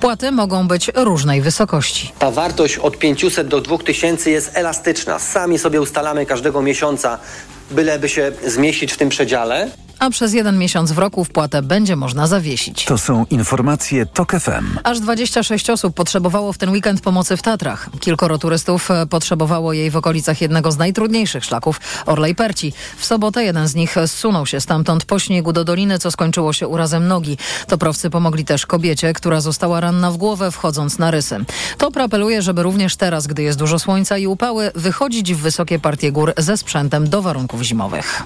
Płaty mogą być różnej wysokości. Ta wartość od 500 do 2000 jest elastyczna. Sami sobie ustalamy każdego miesiąca, byleby się zmieścić w tym przedziale a przez jeden miesiąc w roku wpłatę będzie można zawiesić. To są informacje TOK FM. Aż 26 osób potrzebowało w ten weekend pomocy w Tatrach. Kilkoro turystów e, potrzebowało jej w okolicach jednego z najtrudniejszych szlaków, Orlej Perci. W sobotę jeden z nich zsunął się stamtąd po śniegu do doliny, co skończyło się urazem nogi. Toprowcy pomogli też kobiecie, która została ranna w głowę wchodząc na rysy. Topr apeluje, żeby również teraz, gdy jest dużo słońca i upały, wychodzić w wysokie partie gór ze sprzętem do warunków zimowych.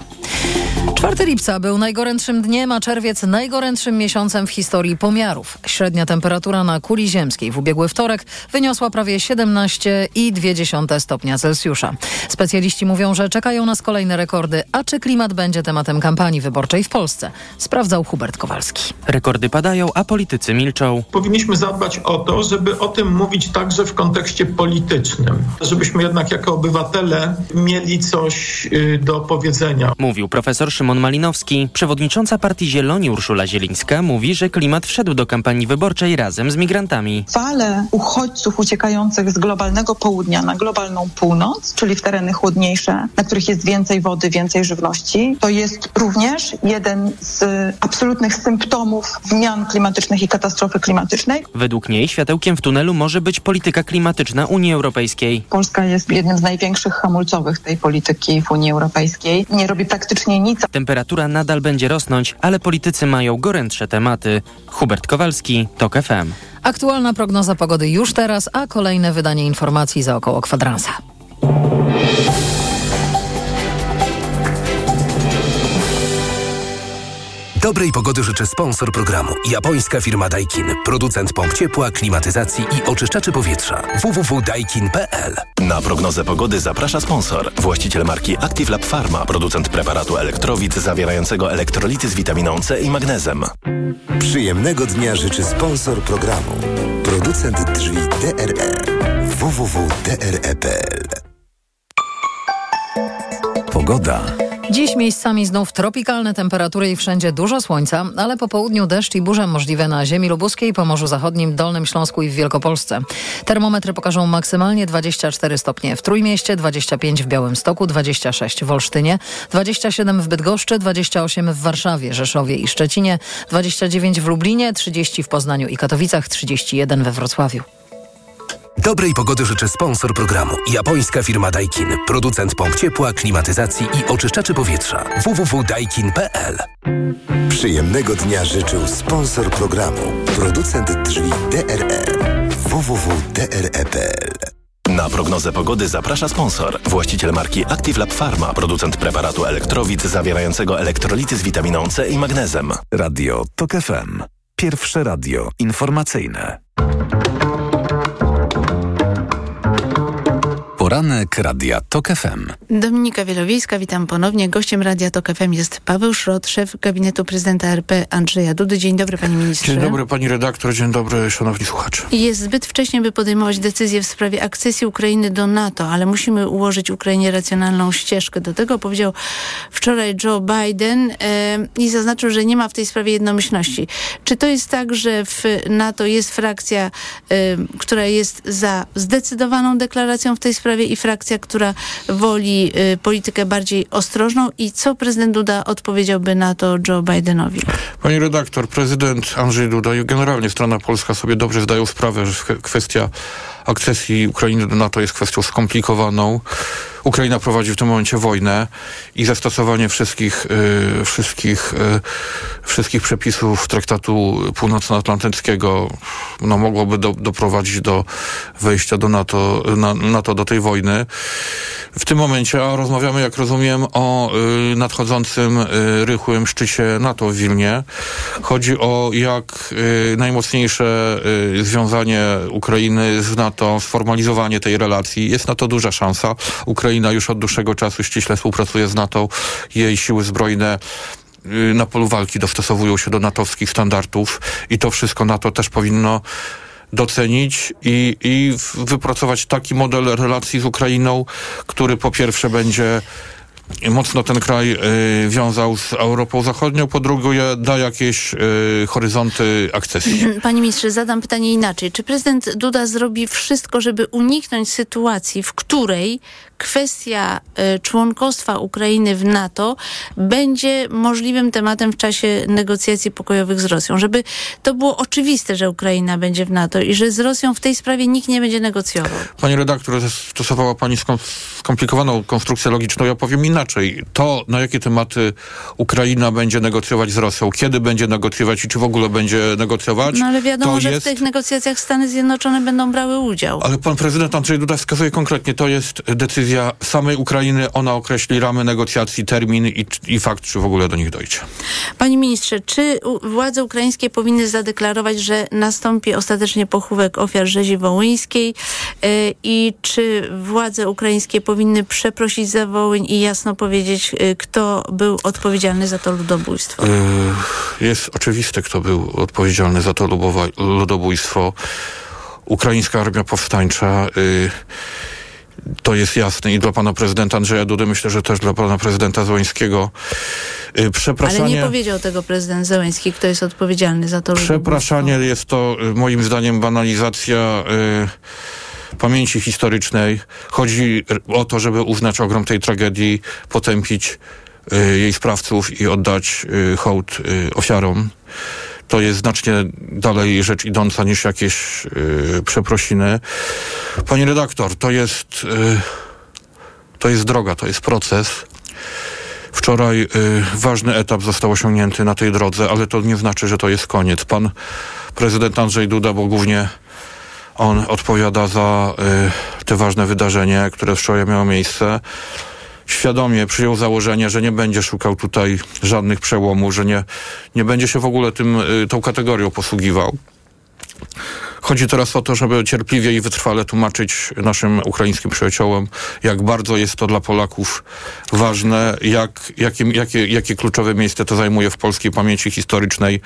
4 lipca był najgorętszym dniem, a czerwiec najgorętszym miesiącem w historii pomiarów. Średnia temperatura na kuli ziemskiej w ubiegły wtorek wyniosła prawie 17,2 stopnia Celsjusza. Specjaliści mówią, że czekają nas kolejne rekordy. A czy klimat będzie tematem kampanii wyborczej w Polsce? Sprawdzał Hubert Kowalski. Rekordy padają, a politycy milczą. Powinniśmy zadbać o to, żeby o tym mówić także w kontekście politycznym. Żebyśmy jednak jako obywatele mieli coś y, do powiedzenia. Mówił profesor Szymon Malinowski. Przewodnicząca partii Zieloni Urszula Zielińska mówi, że klimat wszedł do kampanii wyborczej razem z migrantami. Fale uchodźców uciekających z globalnego południa na globalną północ, czyli w tereny chłodniejsze, na których jest więcej wody, więcej żywności, to jest również jeden z absolutnych symptomów zmian klimatycznych i katastrofy klimatycznej. Według niej światełkiem w tunelu może być polityka klimatyczna Unii Europejskiej. Polska jest jednym z największych hamulcowych tej polityki w Unii Europejskiej. Nie robi praktycznie nic. Temperatura nadal będzie rosnąć, ale politycy mają gorętsze tematy. Hubert Kowalski, TOK FM. Aktualna prognoza pogody już teraz, a kolejne wydanie informacji za około kwadransa. Dobrej pogody życzę sponsor programu. Japońska firma Daikin. Producent pomp ciepła, klimatyzacji i oczyszczaczy powietrza. www.daikin.pl Na prognozę pogody zaprasza sponsor. Właściciel marki Active Lab Pharma. Producent preparatu elektrowid zawierającego elektrolity z witaminą C i magnezem. Przyjemnego dnia życzy sponsor programu. Producent drzwi DRE. www.dre.pl Pogoda. Dziś miejscami znów tropikalne temperatury i wszędzie dużo słońca, ale po południu deszcz i burze możliwe na ziemi lubuskiej, Pomorzu Zachodnim, Dolnym Śląsku i w Wielkopolsce. Termometry pokażą maksymalnie 24 stopnie w Trójmieście, 25 w Białymstoku, 26 w Olsztynie, 27 w Bydgoszczy, 28 w Warszawie, Rzeszowie i Szczecinie, 29 w Lublinie, 30 w Poznaniu i Katowicach, 31 we Wrocławiu. Dobrej pogody życzę sponsor programu. Japońska firma Daikin. Producent pomp ciepła, klimatyzacji i oczyszczaczy powietrza. www.daikin.pl Przyjemnego dnia życzył sponsor programu. Producent drzwi DRE. www.dre.pl Na prognozę pogody zaprasza sponsor. Właściciel marki Active Lab Pharma. Producent preparatu elektrowid zawierającego elektrolity z witaminą C i magnezem. Radio TOK FM. Pierwsze radio informacyjne. Poranek Radia TOK FM. Dominika Wielowiejska, witam ponownie. Gościem Radia TOK FM jest Paweł Szrot, szef gabinetu prezydenta RP Andrzeja Dudy. Dzień dobry panie ministrze. Dzień dobry pani redaktor, dzień dobry szanowni słuchacze. Jest zbyt wcześnie, by podejmować decyzje w sprawie akcesji Ukrainy do NATO, ale musimy ułożyć Ukrainie racjonalną ścieżkę. Do tego powiedział wczoraj Joe Biden e, i zaznaczył, że nie ma w tej sprawie jednomyślności. Czy to jest tak, że w NATO jest frakcja, e, która jest za zdecydowaną deklaracją w tej sprawie i frakcja, która woli y, politykę bardziej ostrożną i co prezydent Duda odpowiedziałby na to Joe Bidenowi? Pani redaktor, prezydent Andrzej Duda i generalnie strona polska sobie dobrze zdają sprawę, że kwestia akcesji Ukrainy do NATO jest kwestią skomplikowaną. Ukraina prowadzi w tym momencie wojnę i zastosowanie wszystkich, y, wszystkich, y, wszystkich przepisów traktatu północnoatlantyckiego no, mogłoby do, doprowadzić do wejścia do NATO, na, NATO do tej wojny. W tym momencie, a rozmawiamy, jak rozumiem, o y, nadchodzącym y, rychłym szczycie NATO w Wilnie. Chodzi o jak y, najmocniejsze y, związanie Ukrainy z NATO, sformalizowanie tej relacji. Jest na to duża szansa. Ukraina już od dłuższego czasu ściśle współpracuje z NATO. Jej siły zbrojne y, na polu walki dostosowują się do natowskich standardów i to wszystko NATO też powinno docenić i, i wypracować taki model relacji z Ukrainą, który po pierwsze będzie mocno ten kraj y, wiązał z Europą Zachodnią, po drugie da jakieś y, horyzonty akcesji. Panie ministrze, zadam pytanie inaczej. Czy prezydent Duda zrobi wszystko, żeby uniknąć sytuacji, w której kwestia y, członkostwa Ukrainy w NATO będzie możliwym tematem w czasie negocjacji pokojowych z Rosją? Żeby to było oczywiste, że Ukraina będzie w NATO i że z Rosją w tej sprawie nikt nie będzie negocjował. Pani redaktor, zastosowała Pani skom skomplikowaną konstrukcję logiczną. Ja powiem inaczej. To, na jakie tematy Ukraina będzie negocjować z Rosją, kiedy będzie negocjować i czy w ogóle będzie negocjować. No ale wiadomo, że jest... w tych negocjacjach Stany Zjednoczone będą brały udział. Ale pan prezydent Andrzej Duda wskazuje konkretnie, to jest decyzja samej Ukrainy. Ona określi ramy negocjacji, termin i, i fakt, czy w ogóle do nich dojdzie. Panie ministrze, czy władze ukraińskie powinny zadeklarować, że nastąpi ostatecznie pochówek ofiar rzezi wołyńskiej yy, i czy władze ukraińskie powinny przeprosić za Wołyń i jasno powiedzieć, yy, kto był odpowiedzialny za to ludobójstwo? Yy, jest oczywiste, kto był odpowiedzialny za to ludobójstwo. Ukraińska Armia Powstańcza to jest jasne i dla pana prezydenta Andrzeja Dudy, myślę, że też dla pana prezydenta Złońskiego. Przepraszanie... Ale nie powiedział tego prezydent Zełenski, kto jest odpowiedzialny za to. Przepraszanie jest to moim zdaniem banalizacja y, pamięci historycznej. Chodzi o to, żeby uznać ogrom tej tragedii, potępić y, jej sprawców i oddać y, hołd ofiarom to jest znacznie dalej rzecz idąca niż jakieś yy, przeprosiny. Pani redaktor, to jest, yy, to jest droga, to jest proces. Wczoraj y, ważny etap został osiągnięty na tej drodze, ale to nie znaczy, że to jest koniec. Pan prezydent Andrzej Duda, bo głównie on odpowiada za y, te ważne wydarzenie, które wczoraj miało miejsce świadomie przyjął założenie, że nie będzie szukał tutaj żadnych przełomów, że nie, nie będzie się w ogóle tym, y, tą kategorią posługiwał. Chodzi teraz o to, żeby cierpliwie i wytrwale tłumaczyć naszym ukraińskim przyjaciołom, jak bardzo jest to dla Polaków ważne, jak, jakie, jakie, jakie kluczowe miejsce to zajmuje w polskiej pamięci historycznej.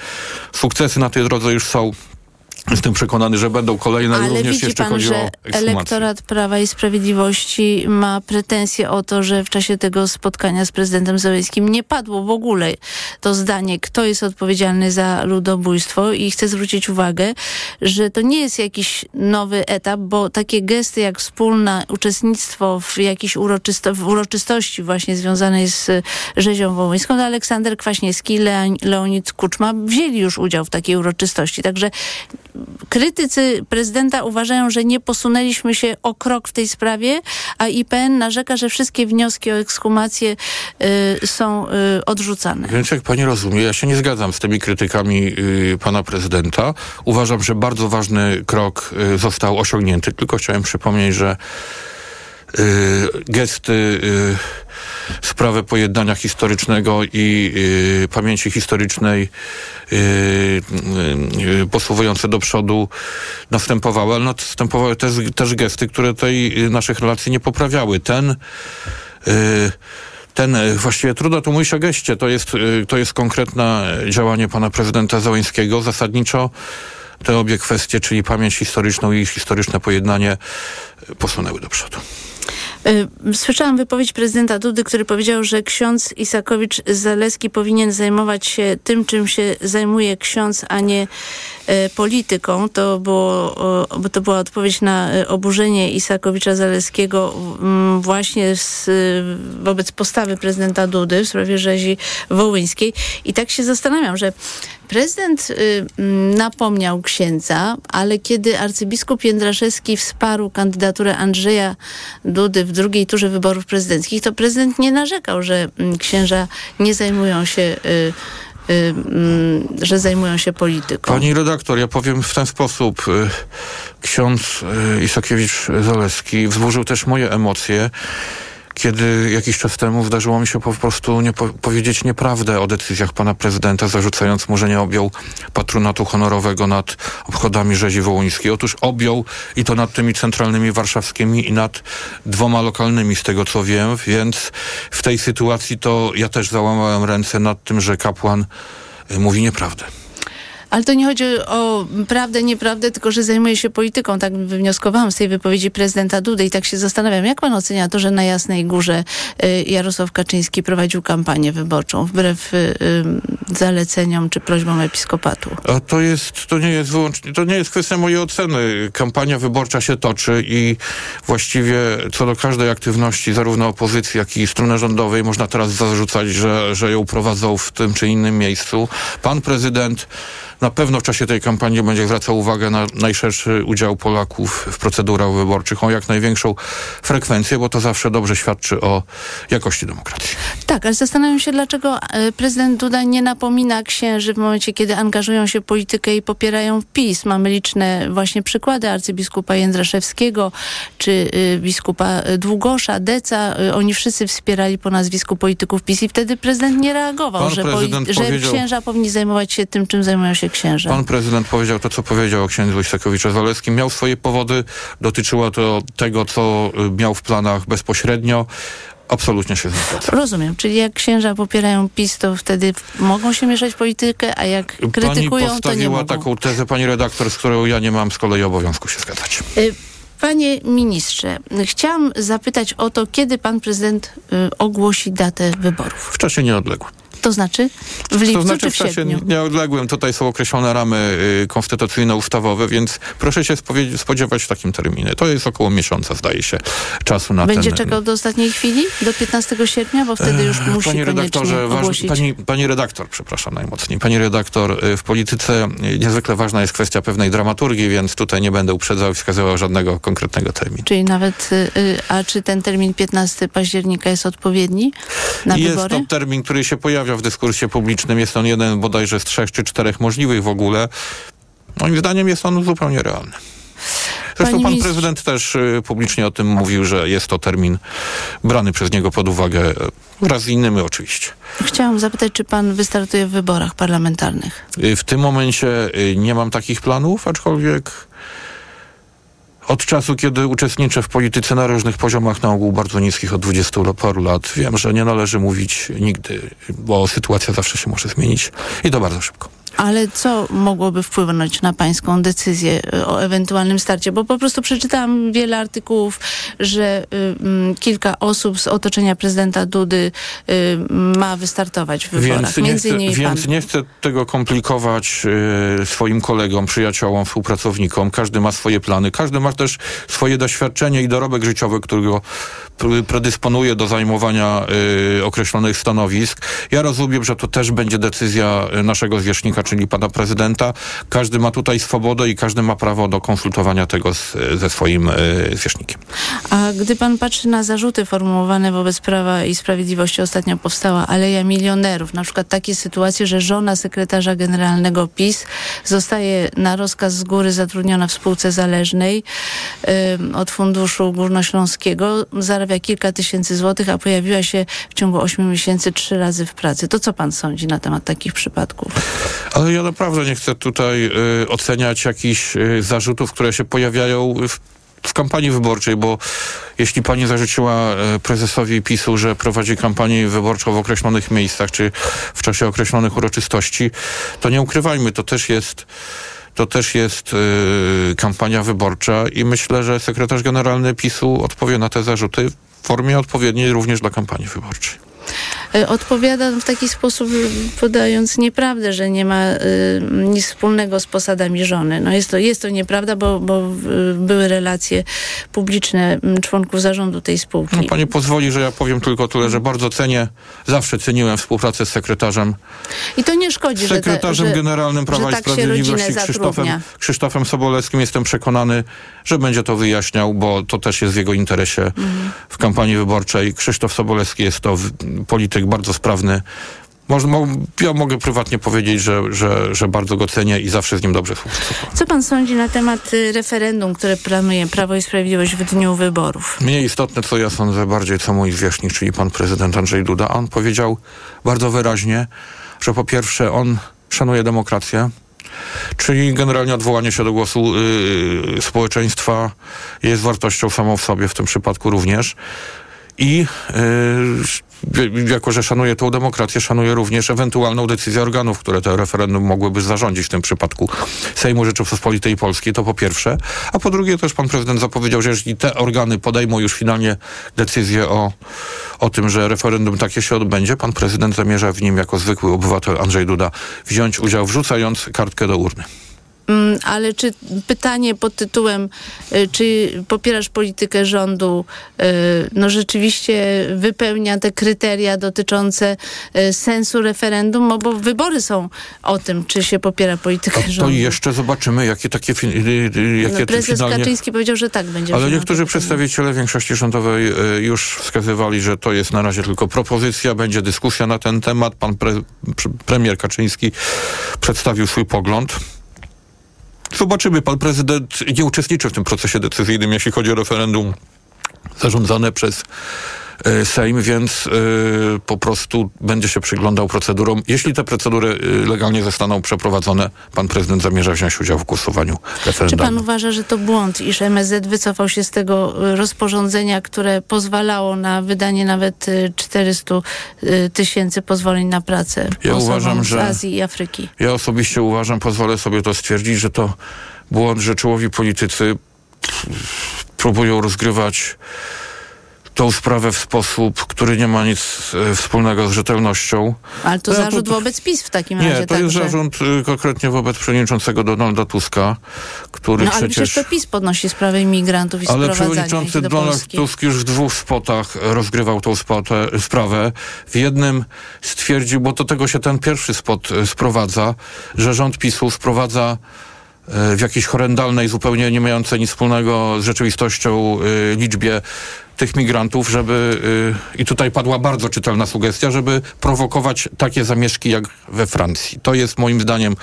Sukcesy na tej drodze już są Jestem przekonany, że będą kolejne Ale również widzi jeszcze pan, chodzi że o elektorat Prawa i Sprawiedliwości ma pretensje o to, że w czasie tego spotkania z prezydentem Zełenskim nie padło w ogóle to zdanie, kto jest odpowiedzialny za ludobójstwo. I chcę zwrócić uwagę, że to nie jest jakiś nowy etap, bo takie gesty jak wspólne uczestnictwo w jakiejś uroczysto w uroczystości właśnie związanej z rzezią wołyńską, to Aleksander Kwaśniewski, Leonid Kuczma wzięli już udział w takiej uroczystości, także krytycy prezydenta uważają, że nie posunęliśmy się o krok w tej sprawie, a IPN narzeka, że wszystkie wnioski o ekshumację y, są y, odrzucane. Więc jak pani rozumie, ja się nie zgadzam z tymi krytykami y, pana prezydenta. Uważam, że bardzo ważny krok y, został osiągnięty. Tylko chciałem przypomnieć, że y, gesty y, sprawę pojednania historycznego i pamięci historycznej posuwające do przodu następowały, ale następowały też, też gesty, które tej naszych relacji nie poprawiały. Ten ten, właściwie trudno to mówić o geście, to jest, to jest konkretne działanie pana prezydenta Załęskiego. Zasadniczo te obie kwestie, czyli pamięć historyczną i historyczne pojednanie posunęły do przodu. Y, słyszałam wypowiedź prezydenta Dudy, który powiedział, że ksiądz Isakowicz-Zaleski powinien zajmować się tym, czym się zajmuje ksiądz, a nie polityką. To, było, to była odpowiedź na y, oburzenie Isakowicza Zaleskiego właśnie z, wobec postawy prezydenta Dudy w sprawie rzezi wołyńskiej. I tak się zastanawiam, że Prezydent y, napomniał księdza, ale kiedy arcybiskup Jędraszewski wsparł kandydaturę Andrzeja Dudy w drugiej turze wyborów prezydenckich, to prezydent nie narzekał, że księża nie zajmują się y że zajmują się polityką. Pani redaktor, ja powiem w ten sposób. Y, ksiądz y, Isakiewicz-Zaleski wzburzył też moje emocje kiedy jakiś czas temu zdarzyło mi się po prostu nie po powiedzieć nieprawdę o decyzjach pana prezydenta, zarzucając mu, że nie objął patronatu honorowego nad obchodami rzezi wołyńskiej. Otóż objął i to nad tymi centralnymi warszawskimi i nad dwoma lokalnymi, z tego co wiem, więc w tej sytuacji to ja też załamałem ręce nad tym, że kapłan y, mówi nieprawdę. Ale to nie chodzi o prawdę, nieprawdę, tylko że zajmuje się polityką. Tak wywnioskowałam z tej wypowiedzi prezydenta Dudy i tak się zastanawiam, jak pan ocenia to, że na Jasnej Górze y, Jarosław Kaczyński prowadził kampanię wyborczą wbrew y, y, zaleceniom czy prośbom episkopatu? A to jest, to nie jest wyłącznie, to nie jest kwestia mojej oceny. Kampania wyborcza się toczy i właściwie co do każdej aktywności zarówno opozycji, jak i strony rządowej można teraz zarzucać, że, że ją prowadzą w tym czy innym miejscu. Pan prezydent na pewno w czasie tej kampanii będzie zwracał uwagę na najszerszy udział Polaków w procedurach wyborczych, o jak największą frekwencję, bo to zawsze dobrze świadczy o jakości demokracji. Tak, ale zastanawiam się, dlaczego e, prezydent Duda nie napomina księży w momencie, kiedy angażują się w politykę i popierają PiS. Mamy liczne właśnie przykłady arcybiskupa Jędraszewskiego czy y, biskupa Długosza, Deca. Oni wszyscy wspierali po nazwisku polityków PiS i wtedy prezydent nie reagował, Pan że, prezydent że księża powinni zajmować się tym, czym zajmują się księża. Pan prezydent powiedział to, co powiedział o księdzu Isakowiczu-Zaleskim. Miał swoje powody, dotyczyło to tego, co y, miał w planach bezpośrednio. Absolutnie się zgadzam. Rozumiem, czyli jak księża popierają PiS, to wtedy mogą się mieszać w politykę, a jak Pani krytykują, to nie mogą. taką tezę, pani redaktor, z którą ja nie mam z kolei obowiązku się zgadzać. Y, Panie ministrze, chciałam zapytać o to, kiedy pan prezydent y, ogłosi datę wyborów. W czasie nieodległym. To znaczy w lipcu to znaczy czy w czasie nieodległym. Tutaj są określone ramy y, konstytucyjno-ustawowe, więc proszę się spodziewać w takim terminie. To jest około miesiąca, zdaje się, czasu na Będzie ten... czekał do ostatniej chwili? Do 15 sierpnia? Bo wtedy już musi Panie redaktorze, waż, ogłosić. pani, pani redaktor, przepraszam najmocniej. Pani redaktor, y, w polityce y, niezwykle ważna jest kwestia pewnej dramaturgii, więc tutaj nie będę uprzedzał i wskazywał żadnego konkretnego terminu. Czyli nawet, y, a czy ten termin 15 października jest odpowiedni na jest wybory? to termin, który się pojawia w dyskursie publicznym. Jest on jeden bodajże z trzech czy czterech możliwych w ogóle. Moim zdaniem jest on zupełnie realny. Zresztą pan prezydent też y, publicznie o tym mówił, że jest to termin brany przez niego pod uwagę y, wraz z innymi oczywiście. Chciałam zapytać, czy pan wystartuje w wyborach parlamentarnych? Y, W tym momencie nie mam takich planów, aczkolwiek od czasu, kiedy uczestniczę w polityce na różnych poziomach, na ogół bardzo niskich, od 20 lo- paru lat, wiem, że nie należy mówić nigdy, bo sytuacja zawsze się może zmienić i to bardzo szybko. Ale co mogłoby wpłynąć na pańską decyzję y, o ewentualnym starcie? Bo po prostu przeczytałam wiele artykułów, że y, mm, kilka osób z otoczenia prezydenta Dudy y, ma wystartować w wyborach. Więc, nie chcę, więc pan. nie chcę tego komplikować y, swoim kolegom, przyjaciołom, współpracownikom. Każdy ma swoje plany, każdy ma też swoje doświadczenie i dorobek życiowy, który go pr- predysponuje do zajmowania y, określonych stanowisk. Ja rozumiem, że to też będzie decyzja y, naszego zwierzchnika, czyli pana prezydenta. Każdy ma tutaj swobodę i każdy ma prawo do konsultowania tego z, ze swoim y, zwierzchnikiem. A gdy pan patrzy na zarzuty formułowane wobec Prawa i Sprawiedliwości, ostatnio powstała Aleja Milionerów. Na przykład takie sytuacje, że żona sekretarza generalnego PiS zostaje na rozkaz z góry zatrudniona w spółce zależnej ym, od Funduszu Górnośląskiego, zarabia kilka tysięcy złotych, a pojawiła się w ciągu ośmiu miesięcy trzy razy w pracy. To co pan sądzi na temat takich przypadków? Ale ja naprawdę nie chcę tutaj y, oceniać jakichś y, zarzutów, które się pojawiają w, w kampanii wyborczej, bo jeśli pani zarzuciła y, prezesowi PiSu, że prowadzi kampanię wyborczą w określonych miejscach, czy w czasie określonych uroczystości, to nie ukrywajmy, to też jest to też jest y, kampania wyborcza i myślę, że sekretarz generalny PiSu odpowie na te zarzuty w formie odpowiedniej również dla kampanii wyborczej. Y, Odpowiada w taki sposób, podając nieprawdę, że nie ma y, nic wspólnego z posadami żony. No jest, to, jest to nieprawda, bo, bo y, były relacje publiczne członków zarządu tej spółki. No, pani pozwoli, że ja powiem tylko tyle, że bardzo cenię, zawsze ceniłem współpracę z sekretarzem I to nie szkodzi, że, ta, sekretarzem że, generalnym Prawa że i tak się Sprawiedliwości Krzysztofem. Krzysztofem Sobolewskim. Jestem przekonany, że będzie to wyjaśniał, bo to też jest w jego interesie Mhm. w kampanii wyborczej. Krzysztof Sobolewski jest to polityk bardzo sprawny. Może, ja mogę prywatnie powiedzieć, że, że, że bardzo go cenię i zawsze z nim dobrze współpracowałem. Co pan sądzi na temat y, referendum, które planuje Prawo i Sprawiedliwość w dniu wyborów? Mniej istotne, co ja sądzę, bardziej co mój zwierzchnik, czyli pan prezydent Andrzej Duda. On powiedział bardzo wyraźnie, że po pierwsze on szanuje demokrację, czyli generalnie odwołanie się do głosu yy, społeczeństwa jest wartością samą w sobie, w tym przypadku również. i yy, jako, że szanuje tą demokrację, szanuje również ewentualną decyzję organów, które to referendum mogłyby zarządzić w tym przypadku Sejmu Rzeczypospolitej Polskiej, to po pierwsze. A po drugie też pan prezydent zapowiedział, że jeżeli te organy podejmą już finalnie decyzję o, o tym, że referendum takie się odbędzie, pan prezydent zamierza w nim jako zwykły obywatel Andrzej Duda wziąć udział, wrzucając kartkę do urny. Mm, ale czy pytanie pod tytułem, y, czy popierasz politykę rządu, y, no rzeczywiście wypełnia te kryteria dotyczące y, sensu referendum, no bo wybory są o tym, czy się popiera politykę to, rządu. To jeszcze zobaczymy, jakie takie jakie no, prezes finalnie... Kaczyński powiedział, że tak będzie. Ale niektórzy przedstawiciele większości rządowej już wskazywali, że to jest na razie tylko propozycja, będzie dyskusja na ten temat. Pan pre premier Kaczyński przedstawił swój pogląd. Zobaczymy, pan prezydent nie uczestniczy w tym procesie decyzyjnym, jeśli chodzi o referendum zarządzane przez Sejm, więc y, po prostu będzie się przyglądał procedurom. Jeśli te procedury y, legalnie zostaną przeprowadzone, pan prezydent zamierza wziąć udział w głosowaniu referendum. Czy pan uważa, że to błąd, iż MSZ wycofał się z tego rozporządzenia, które pozwalało na wydanie nawet 400 tysięcy pozwoleń na pracę ja uważam, z Azji i Afryki? Ja osobiście uważam, pozwolę sobie to stwierdzić, że to błąd, że czołowi politycy próbują rozgrywać tą sprawę w sposób, który nie ma nic e, wspólnego z rzetelnością. Ale to ja zarzut to, wobec PiS w takim nie, razie. Nie, to także. jest zarzut y, konkretnie wobec przewodniczącego Donalda Tuska, który no, ale przecież... przecież to PiS podnosi sprawę imigrantów i Ale przewodniczący do Donald Polski. Tusk już w dwóch spotach rozgrywał tą spotę, sprawę. W jednym stwierdził, bo do tego się ten pierwszy spot y, sprowadza, że rząd PiSu sprowadza y, w jakiejś horrendalnej, zupełnie nie mającej nic wspólnego z rzeczywistością liczbie tych migrantów, żeby, y, i tutaj padła bardzo czytelna sugestia, żeby prowokować takie zamieszki jak we Francji. To jest moim zdaniem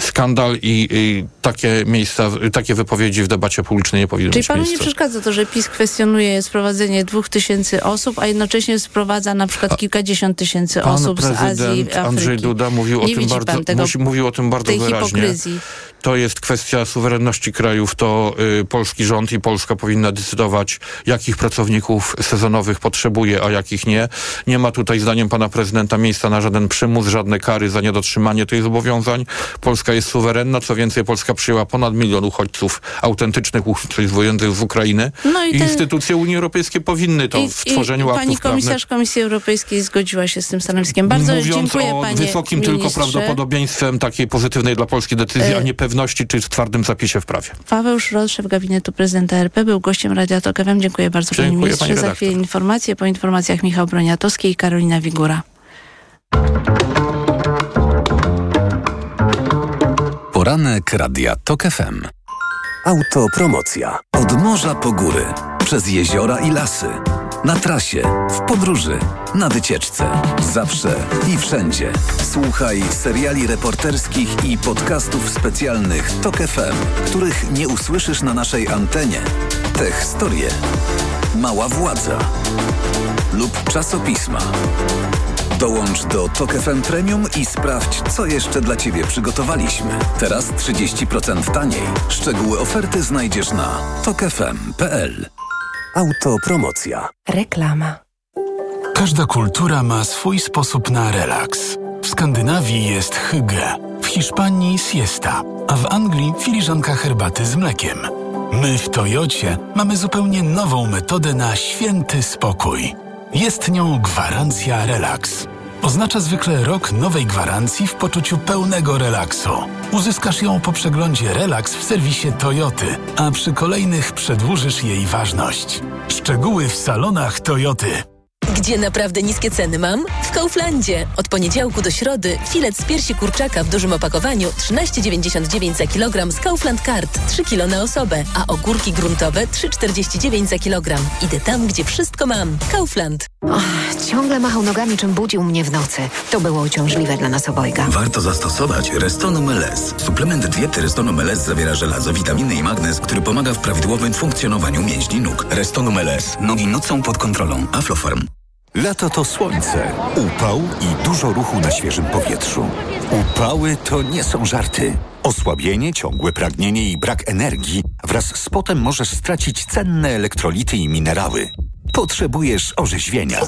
skandal i, i takie miejsca, takie wypowiedzi w debacie publicznej nie powinny Czyli mieć panu miejsca. nie przeszkadza to, że PiS kwestionuje sprowadzenie dwóch tysięcy osób, a jednocześnie sprowadza na przykład kilkadziesiąt tysięcy Pan osób z Azji Afryki. Andrzej Duda mówił o tym bardzo, tego, musi, mówił o tym bardzo wyraźnie. hipokryzji. To jest kwestia suwerenności krajów, to y, polski rząd i Polska powinna decydować, jakich pracowników sezonowych potrzebuje, a jakich nie. Nie ma tutaj, zdaniem pana prezydenta, miejsca na żaden przymus, żadne kary za niedotrzymanie tych zobowiązań. Polska jest suwerenna, co więcej, Polska przyjęła ponad milion uchodźców, autentycznych uchodźców wojennych z Ukrainy. No i te- instytucje Unii Europejskiej powinny to I, w tworzeniu i, pani komisarz Komisji Europejskiej zgodziła się z tym stanowiskiem. Bardzo Mówiąc dziękuję o panie wysokim tylko ministrze. prawdopodobieństwem takiej pozytywnej dla Polski decyzji, E- a nie pewności czy w twardym zapisie w prawie. Paweł Szrot, szef gabinetu prezydenta RP, był gościem Radia Tok FM. Dziękuję bardzo panie Dziękuję, ministrze. pani Za chwilę informacje. Po informacjach Michał Broniatowski i Karolina Wigura. Poranek Radia TOK FM. Autopromocja. Od morza po góry, przez jeziora i lasy. Na trasie, w podróży, na wycieczce. Zawsze i wszędzie. Słuchaj seriali reporterskich i podcastów specjalnych TOK FM, których nie usłyszysz na naszej antenie. Te historie. Mała władza. Lub czasopisma. Dołącz do TOK FM Premium i sprawdź, co jeszcze dla Ciebie przygotowaliśmy. Teraz 30% taniej. Szczegóły oferty znajdziesz na tokefm.pl. Autopromocja. Reklama. Każda kultura ma swój sposób na relaks. W Skandynawii jest hygge, w Hiszpanii siesta, a w Anglii filiżanka herbaty z mlekiem. My w Toyocie mamy zupełnie nową metodę na święty spokój. Jest nią gwarancja relaks. Oznacza zwykle rok nowej gwarancji w poczuciu pełnego relaksu. Uzyskasz ją po przeglądzie Relax w serwisie Toyoty, a przy kolejnych przedłużysz jej ważność. Szczegóły w salonach Toyoty. Gdzie naprawdę niskie ceny mam? W Kauflandzie. Od poniedziałku do środy filet z piersi kurczaka w dużym opakowaniu 13,99 za kilogram z Kaufland Card 3 kg na osobę, a ogórki gruntowe 3,49 za kilogram. Idę tam, gdzie wszystko mam. Kaufland. Och, ciągle machał nogami, czym budził mnie w nocy. To było uciążliwe dla nas obojga. Warto zastosować Restonum LS. Suplement diety Restonum LS zawiera żelazo, witaminy i magnez, który pomaga w prawidłowym funkcjonowaniu mięśni nóg. Restonum LS. Nogi nocą pod kontrolą. Aflofarm. Lato to słońce, upał i dużo ruchu na świeżym powietrzu. Upały to nie są żarty. Osłabienie, ciągłe pragnienie i brak energii wraz z potem możesz stracić cenne elektrolity i minerały. Potrzebujesz orzeźwienia.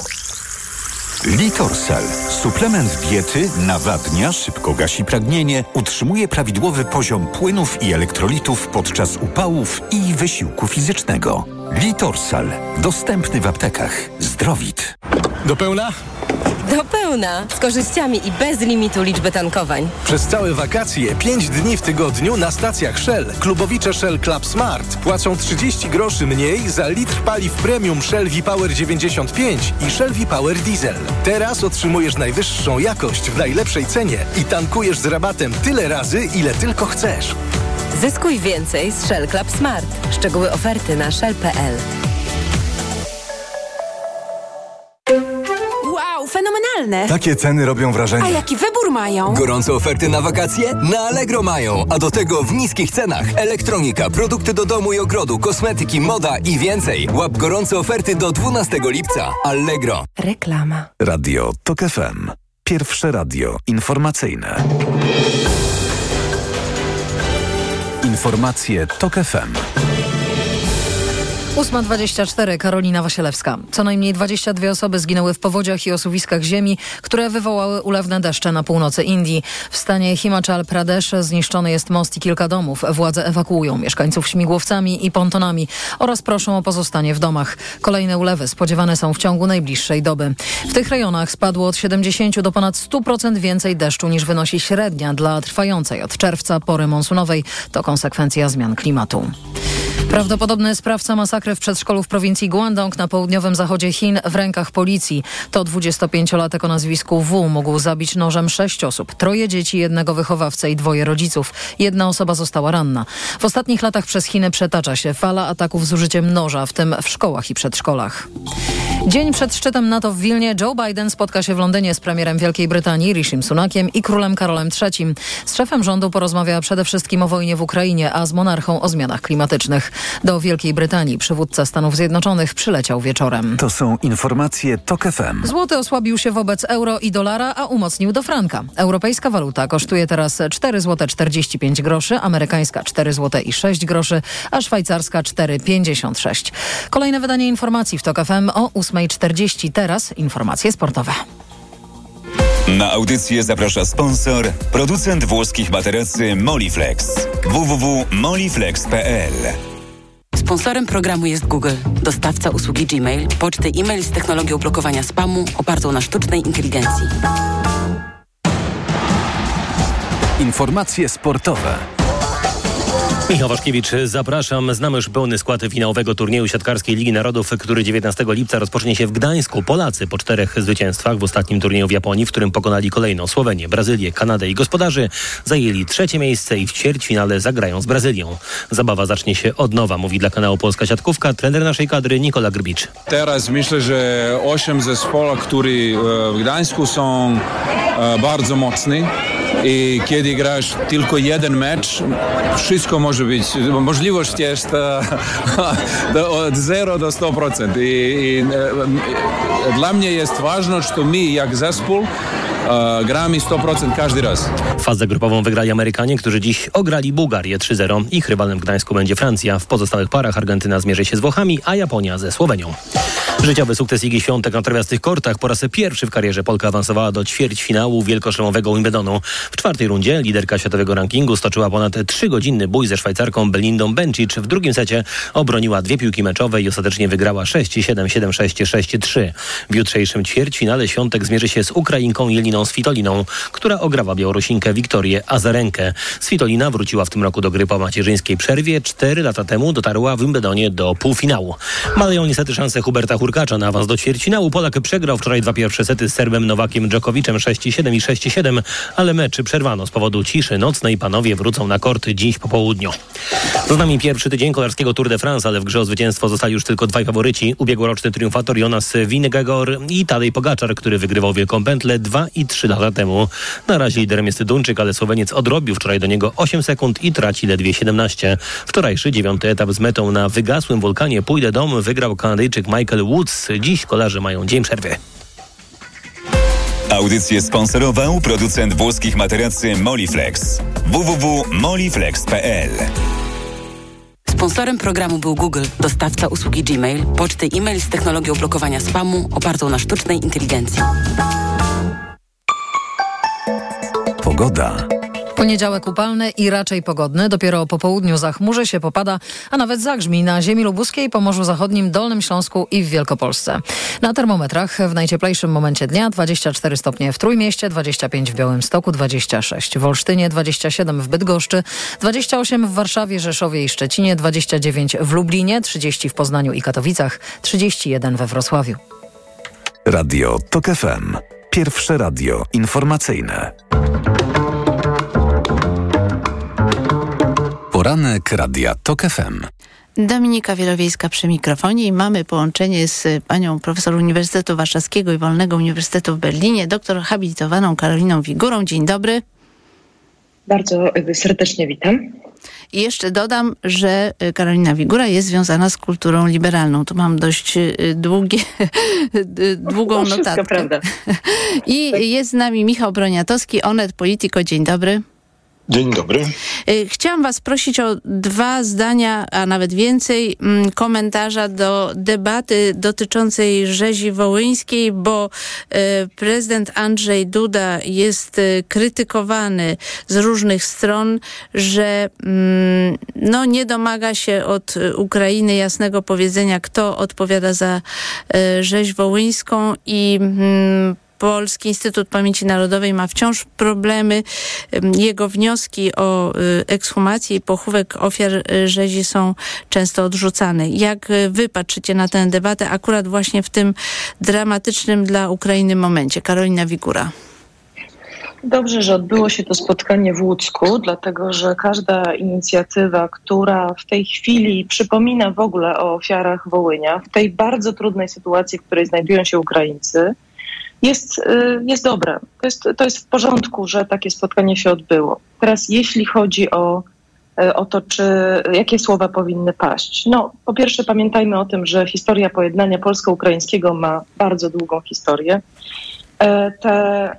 Litorsal. Suplement diety nawadnia, szybko gasi pragnienie, utrzymuje prawidłowy poziom płynów i elektrolitów podczas upałów i wysiłku fizycznego. Litorsal. Dostępny w aptekach. Zdrowit. Do pełna? Do pełna, z korzyściami i bez limitu liczby tankowań. Przez całe wakacje, 5 dni w tygodniu na stacjach Shell. Klubowicze Shell Club Smart płacą 30 groszy mniej za litr paliw premium Shell V-Power 95 i Shell V-Power Diesel. Teraz otrzymujesz najwyższą jakość w najlepszej cenie i tankujesz z rabatem tyle razy, ile tylko chcesz. Zyskuj więcej z Shell Club Smart. Szczegóły oferty na shell.pl. Wow, fenomenalne! Takie ceny robią wrażenie. A jaki wybór mają? Gorące oferty na wakacje? Na Allegro mają, a do tego w niskich cenach. Elektronika, produkty do domu i ogrodu, kosmetyki, moda i więcej. Łap gorące oferty do 12 lipca. Allegro. Reklama. Radio TOK FM. Pierwsze radio informacyjne. Informacje TOK FM. 8.24 Karolina Wasielewska. Co najmniej 22 osoby zginęły w powodziach i osuwiskach ziemi, które wywołały ulewne deszcze na północy Indii. W stanie Himachal Pradesh zniszczony jest most i kilka domów. Władze ewakuują mieszkańców śmigłowcami i pontonami oraz proszą o pozostanie w domach. Kolejne ulewy spodziewane są w ciągu najbliższej doby. W tych rejonach spadło od 70 do ponad 100% więcej deszczu niż wynosi średnia dla trwającej od czerwca pory monsunowej. To konsekwencja zmian klimatu. Prawdopodobny sprawca masakry w przedszkolu w prowincji Guangdong na południowym zachodzie Chin w rękach policji. To 25-latek o nazwisku W mógł zabić nożem sześć osób, troje dzieci, jednego wychowawcę i dwoje rodziców. Jedna osoba została ranna. W ostatnich latach przez Chiny przetacza się fala ataków z użyciem noża, w tym w szkołach i przedszkolach. Dzień przed szczytem NATO w Wilnie Joe Biden spotka się w Londynie z premierem Wielkiej Brytanii Rishim Sunakiem i królem Karolem III. Z szefem rządu porozmawia przede wszystkim o wojnie w Ukrainie, a z monarchą o zmianach klimatycznych. Do Wielkiej Brytanii przywódca Stanów Zjednoczonych przyleciał wieczorem. To są informacje TOK FM. Złoty osłabił się wobec euro i dolara, a umocnił do franka. Europejska waluta kosztuje teraz 4 zł 45 groszy, amerykańska 4 zł i 6 groszy, a szwajcarska 4,56. Kolejne wydanie informacji w TOK FM o 8.40. Teraz informacje sportowe. Na audycję zaprasza sponsor, producent włoskich materacy Moliflex. www.moliflex.pl Sponsorem programu jest Google, dostawca usługi Gmail, poczty e-mail z technologią blokowania spamu opartą na sztucznej inteligencji. Informacje sportowe. Michał Waszkiewicz, zapraszam. Znamy już pełny skład finałowego turnieju siatkarskiej Ligi Narodów, który 19 lipca rozpocznie się w Gdańsku. Polacy po czterech zwycięstwach w ostatnim turnieju w Japonii, w którym pokonali kolejną Słowenię, Brazylię, Kanadę i gospodarzy, zajęli trzecie miejsce i w ćwierćfinale zagrają z Brazylią. Zabawa zacznie się od nowa, mówi dla kanału Polska Siatkówka trener naszej kadry Nikola Grbicz. Teraz myślę, że osiem zespołów, które w Gdańsku są bardzo mocne i kiedy grasz tylko jeden mecz, wszystko może być. Możliwość jest od 0 do 100%. I, i dla mnie jest ważne, że my jak zespół gramy 100% każdy raz. Fazę grupową wygrali Amerykanie, którzy dziś ograli Bułgarię 3-0. Ich rywalem w Gdańsku będzie Francja. W pozostałych parach Argentyna zmierzy się z Włochami, a Japonia ze Słowenią. Życiowy sukces Igi Świątek na trawiastych kortach. Po raz pierwszy w karierze Polka awansowała do ćwierćfinału wielkoszlemowego Wimbledonu. W czwartej rundzie liderka światowego rankingu stoczyła ponad trzygodzinny bój ze Szwajcarką Belindą Bencic. W drugim secie obroniła dwie piłki meczowe i ostatecznie wygrała 6-7, 7-6, 6-3. W jutrzejszym ćwierćfinale Świątek zmierzy się z Ukrainką Jeliną Svitoliną, która ograwa Białorusinkę Wiktorię Azarenkę. Svitolina wróciła w tym roku do gry po macierzyńskiej przerwie. Cztery lata temu dotarła w Wimbledonie do półfinału. Mają niestety szansę Huberta Hurkacza na awans do ćwierćfinału. Polak przegrał wczoraj dwa pierwsze sety z Serbem Nowakiem Dżokowiczem 6-7 i 6-7, ale mecz przerwano z powodu ciszy nocnej. Panowie wrócą na korty dziś po południu. To z nami pierwszy tydzień kolarskiego Tour de France, ale w grze o zwycięstwo zostali już tylko dwaj faworyci. Ubiegłoroczny triumfator Jonas Vingegaard i Tadej Pogaczar, który wygrywał Wielką Pętlę dwa i trzy lata temu. Na razie liderem jest Duńczyk, ale Słoweniec odrobił wczoraj do niego 8 sekund i traci ledwie 17. Wczorajszy dziewiąty etap z metą na wygasłym wulkanie Pójdę dom wygrał Kanadyjczyk Michael Woods. Dziś kolarze mają dzień przerwy. Audycję sponsorował producent włoskich materacy Moliflex. www.moliflex.pl Sponsorem programu był Google, dostawca usługi Gmail, poczty e-mail z technologią blokowania spamu opartą na sztucznej inteligencji. Pogoda. Poniedziałek upalny i raczej pogodny. Dopiero po południu zachmurzy się, popada, a nawet zagrzmi na ziemi lubuskiej, Pomorzu Zachodnim, Dolnym Śląsku i w Wielkopolsce. Na termometrach w najcieplejszym momencie dnia 24 stopnie w Trójmieście, 25 w Białymstoku, 26 w Olsztynie, 27 w Bydgoszczy, 28 w Warszawie, Rzeszowie i Szczecinie, 29 w Lublinie, 30 w Poznaniu i Katowicach, 31 we Wrocławiu. Radio TOK FM. Pierwsze radio informacyjne. Poranek Radia TOK FM. Dominika Wielowiejska przy mikrofonie i mamy połączenie z panią profesor Uniwersytetu Warszawskiego i Wolnego Uniwersytetu w Berlinie, doktor habilitowaną Karoliną Wigurą. Dzień dobry. Bardzo serdecznie witam. I jeszcze dodam, że Karolina Wigura jest związana z kulturą liberalną. Tu mam dość długie, długą no, notatkę. prawda. I jest z nami Michał Broniatowski, Onet Politico. Dzień dobry. Dzień dobry. Chciałam Was prosić o dwa zdania, a nawet więcej, komentarza do debaty dotyczącej rzezi wołyńskiej, bo prezydent Andrzej Duda jest krytykowany z różnych stron, że no, nie domaga się od Ukrainy jasnego powiedzenia, kto odpowiada za rzeź wołyńską i Polski Instytut Pamięci Narodowej ma wciąż problemy. Jego wnioski o ekshumację i pochówek ofiar rzezi są często odrzucane. Jak wy patrzycie na tę debatę akurat właśnie w tym dramatycznym dla Ukrainy momencie? Karolina Wigura. Dobrze, że odbyło się to spotkanie w Łódzku, dlatego że każda inicjatywa, która w tej chwili przypomina w ogóle o ofiarach Wołynia, w tej bardzo trudnej sytuacji, w której znajdują się Ukraińcy, jest, jest dobre. To jest, to jest w porządku, że takie spotkanie się odbyło. Teraz jeśli chodzi o, o to, czy jakie słowa powinny paść. No, po pierwsze pamiętajmy o tym, że historia pojednania polsko-ukraińskiego ma bardzo długą historię. Te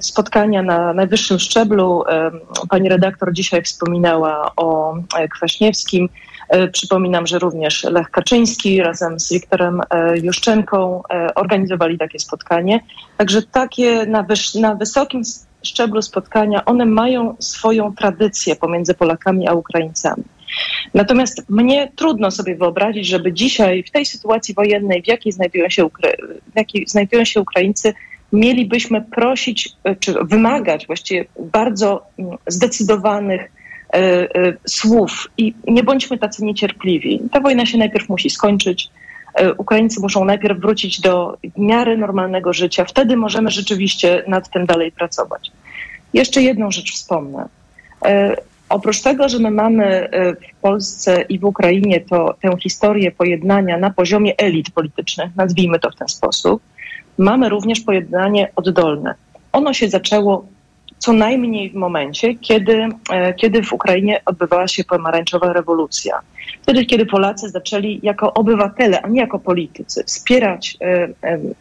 spotkania na najwyższym szczeblu, pani redaktor dzisiaj wspominała o Kwaśniewskim, Przypominam, że również Lech Kaczyński razem z Wiktorem Juszczenką organizowali takie spotkanie. Także takie na, na wysokim szczeblu spotkania, one mają swoją tradycję pomiędzy Polakami a Ukraińcami. Natomiast mnie trudno sobie wyobrazić, żeby dzisiaj w tej sytuacji wojennej, w jakiej znajdują się, Ukra- jakiej znajdują się Ukraińcy, mielibyśmy prosić czy wymagać właściwie bardzo zdecydowanych słów i nie bądźmy tacy niecierpliwi. Ta wojna się najpierw musi skończyć. Ukraińcy muszą najpierw wrócić do w miarę normalnego życia. Wtedy możemy rzeczywiście nad tym dalej pracować. Jeszcze jedną rzecz wspomnę. Oprócz tego, że my mamy w Polsce i w Ukrainie to, tę historię pojednania na poziomie elit politycznych, nazwijmy to w ten sposób, mamy również pojednanie oddolne. Ono się zaczęło co najmniej w momencie, kiedy, kiedy w Ukrainie odbywała się pomarańczowa rewolucja. Wtedy, kiedy Polacy zaczęli jako obywatele, a nie jako politycy, wspierać e,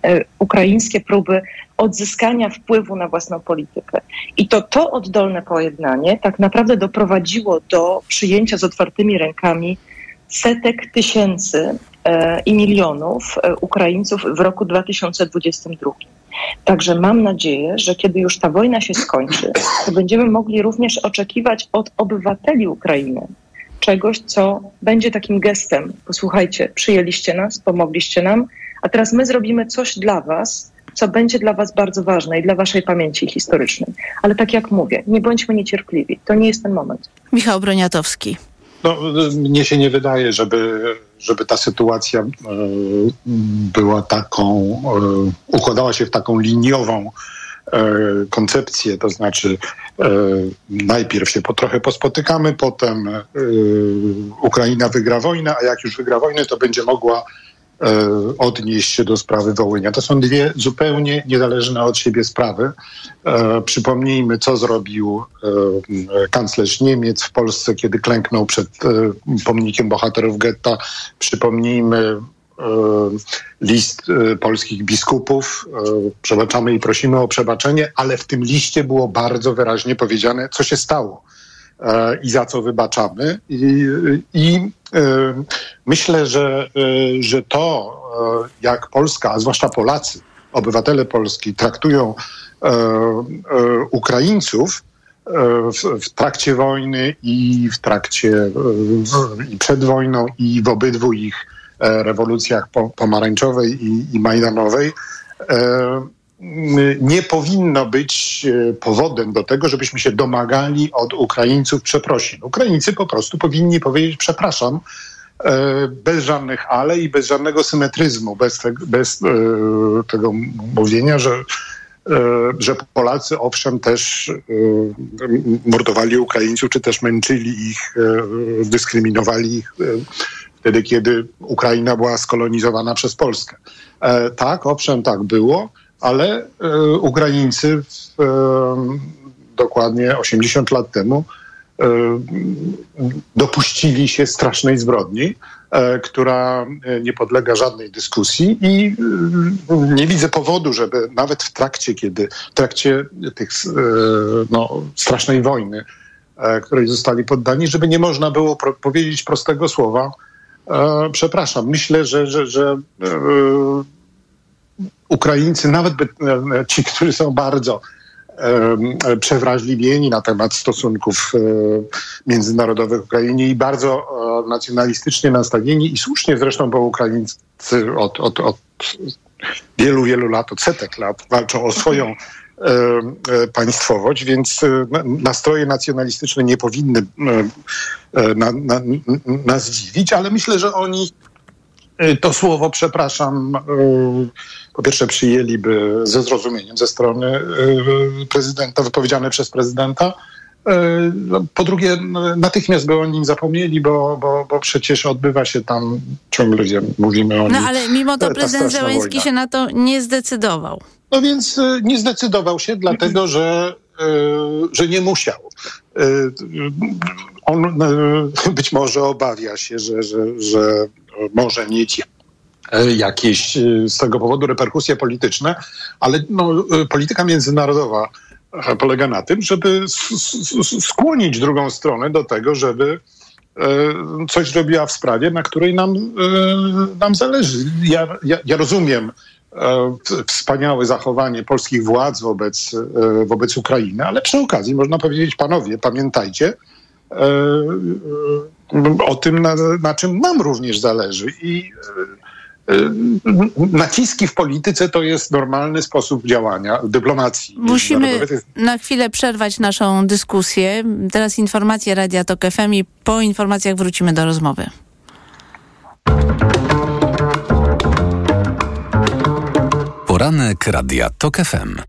e, ukraińskie próby odzyskania wpływu na własną politykę. I to to oddolne pojednanie tak naprawdę doprowadziło do przyjęcia z otwartymi rękami setek tysięcy e, i milionów Ukraińców w roku 2022. Także mam nadzieję, że kiedy już ta wojna się skończy, to będziemy mogli również oczekiwać od obywateli Ukrainy czegoś, co będzie takim gestem. Posłuchajcie, przyjęliście nas, pomogliście nam, a teraz my zrobimy coś dla was, co będzie dla was bardzo ważne i dla waszej pamięci historycznej. Ale tak jak mówię, nie bądźmy niecierpliwi. To nie jest ten moment. Michał Broniatowski. No, mnie się nie wydaje, żeby, żeby ta sytuacja y, była taką, y, układała się w taką liniową y, koncepcję, to znaczy najpierw się po, trochę pospotykamy, potem Ukraina wygra wojnę, a jak już wygra wojnę, to będzie mogła odnieść się do sprawy Wołynia. To są dwie zupełnie niezależne od siebie sprawy. E, przypomnijmy, co zrobił e, kanclerz Niemiec w Polsce, kiedy klęknął przed e, pomnikiem bohaterów getta. Przypomnijmy list polskich biskupów. Przebaczamy i prosimy o przebaczenie, ale w tym liście było bardzo wyraźnie powiedziane, co się stało i za co wybaczamy. I, i myślę, że, że to, jak Polska, a zwłaszcza Polacy, obywatele Polski traktują Ukraińców, w, w, trakcie wojny i w trakcie i przed wojną i w obydwu ich rewolucjach pomarańczowej i, i majdanowej nie powinno być e, powodem do tego, żebyśmy się domagali od Ukraińców przeprosin. Ukraińcy po prostu powinni powiedzieć przepraszam, e, bez żadnych ale i bez żadnego symetryzmu, bez, te, bez e, tego mówienia, że, że Polacy owszem też mordowali Ukraińców, czy też męczyli ich, dyskryminowali ich wtedy, kiedy Ukraina była skolonizowana przez Polskę. Tak, owszem, tak było ale e, Ukraińcy w, e, dokładnie 80 lat temu e, dopuścili się strasznej zbrodni, która nie podlega żadnej dyskusji i nie widzę powodu, żeby nawet w trakcie, kiedy w trakcie tych no, strasznej wojny, której zostali poddani, żeby nie można było pro powiedzieć prostego słowa przepraszam. Myślę, że, że, że Ukraińcy, nawet by, e, ci, którzy są bardzo e, przewrażliwieni na temat stosunków e, międzynarodowych w Ukrainie i bardzo nacjonalistycznie nastawieni i słusznie zresztą, bo Ukraińcy od, od, od wielu, wielu lat, od setek lat walczą o swoją państwowość, więc nastroje nacjonalistyczne nie powinny na, na, nas dziwić, ale myślę, że oni to słowo, przepraszam, po pierwsze przyjęliby ze zrozumieniem ze strony y, prezydenta, wypowiedziane przez prezydenta. Y, no, po drugie, natychmiast by o nim zapomnieli, bo, bo, bo przecież odbywa się tam, ciągle mówimy o No ale mimo to prezydent Zełenski wojna. się na to nie zdecydował. No więc nie zdecydował się, dlatego że, że nie musiał. On być może obawia się, że, że, że może mieć E, jakieś e, z tego powodu reperkusje polityczne, ale no, e, polityka międzynarodowa polega na tym, żeby skłonić drugą stronę do tego, żeby coś zrobiła w sprawie, na której nam, nam zależy. Ja, ja, ja rozumiem wspaniałe zachowanie polskich władz wobec, wobec Ukrainy, ale przy okazji można powiedzieć, panowie, pamiętajcie o tym, na, na czym nam również zależy. I naciski w polityce to jest normalny sposób działania dyplomacji. Musimy na chwilę przerwać naszą dyskusję. Teraz informacje Radia Tok FM i po informacjach wrócimy do rozmowy. Poranek Radia Tok FM.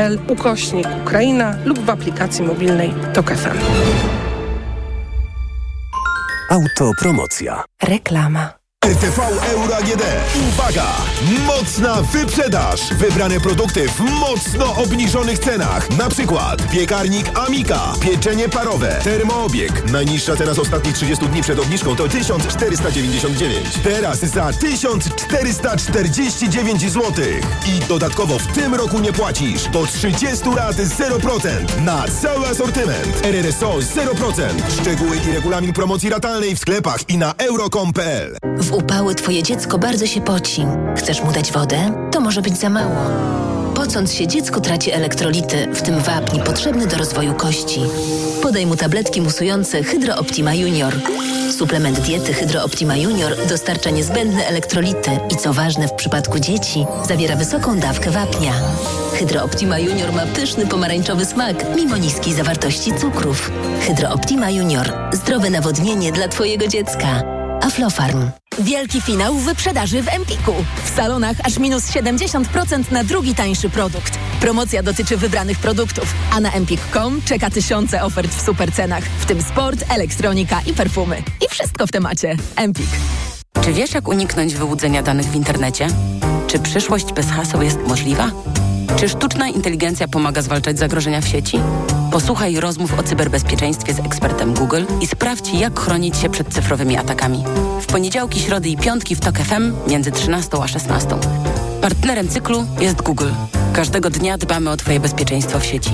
ukośnik Ukraina lub w aplikacji mobilnej TOK FM. Autopromocja. Reklama. RTV Euro AGD. Uwaga! Mocna wyprzedaż! Wybrane produkty w mocno obniżonych cenach. Na przykład piekarnik Amika, pieczenie parowe, termoobieg. Najniższa teraz ostatnich 30 dni przed obniżką to 1499. Teraz za 1449 zł. I dodatkowo w tym roku nie płacisz. Do 30 lat 0% na cały asortyment. RRSO 0%. Szczegóły i regulamin promocji ratalnej w sklepach i na euro.com.pl upały twoje dziecko bardzo się poci. Chcesz mu dać wodę? To może być za mało. Pocąc się, dziecko traci elektrolity, w tym wapń potrzebny do rozwoju kości. Podaj mu tabletki musujące Hydro Optima Junior. Suplement diety Hydro Optima Junior dostarcza niezbędne elektrolity i co ważne w przypadku dzieci, zawiera wysoką dawkę wapnia. Hydro Optima Junior ma pyszny pomarańczowy smak, mimo niskiej zawartości cukrów. Hydro Optima Junior. Zdrowe nawodnienie dla Twojego dziecka. Aflofarm. Wielki finał wyprzedaży w Empiku. W salonach aż minus 70% na drugi tańszy produkt. Promocja dotyczy wybranych produktów, a na empik.com czeka tysiące ofert w supercenach, w tym sport, elektronika i perfumy. I wszystko w temacie. Empik. Czy wiesz, jak uniknąć wyłudzenia danych w internecie? Czy przyszłość bez haseł jest możliwa? Czy sztuczna inteligencja pomaga zwalczać zagrożenia w sieci? Posłuchaj rozmów o cyberbezpieczeństwie z ekspertem Google i sprawdź, jak chronić się przed cyfrowymi atakami. W poniedziałki, środy i piątki w TOK FM między 13 a 16. Partnerem cyklu jest Google. Każdego dnia dbamy o Twoje bezpieczeństwo w sieci.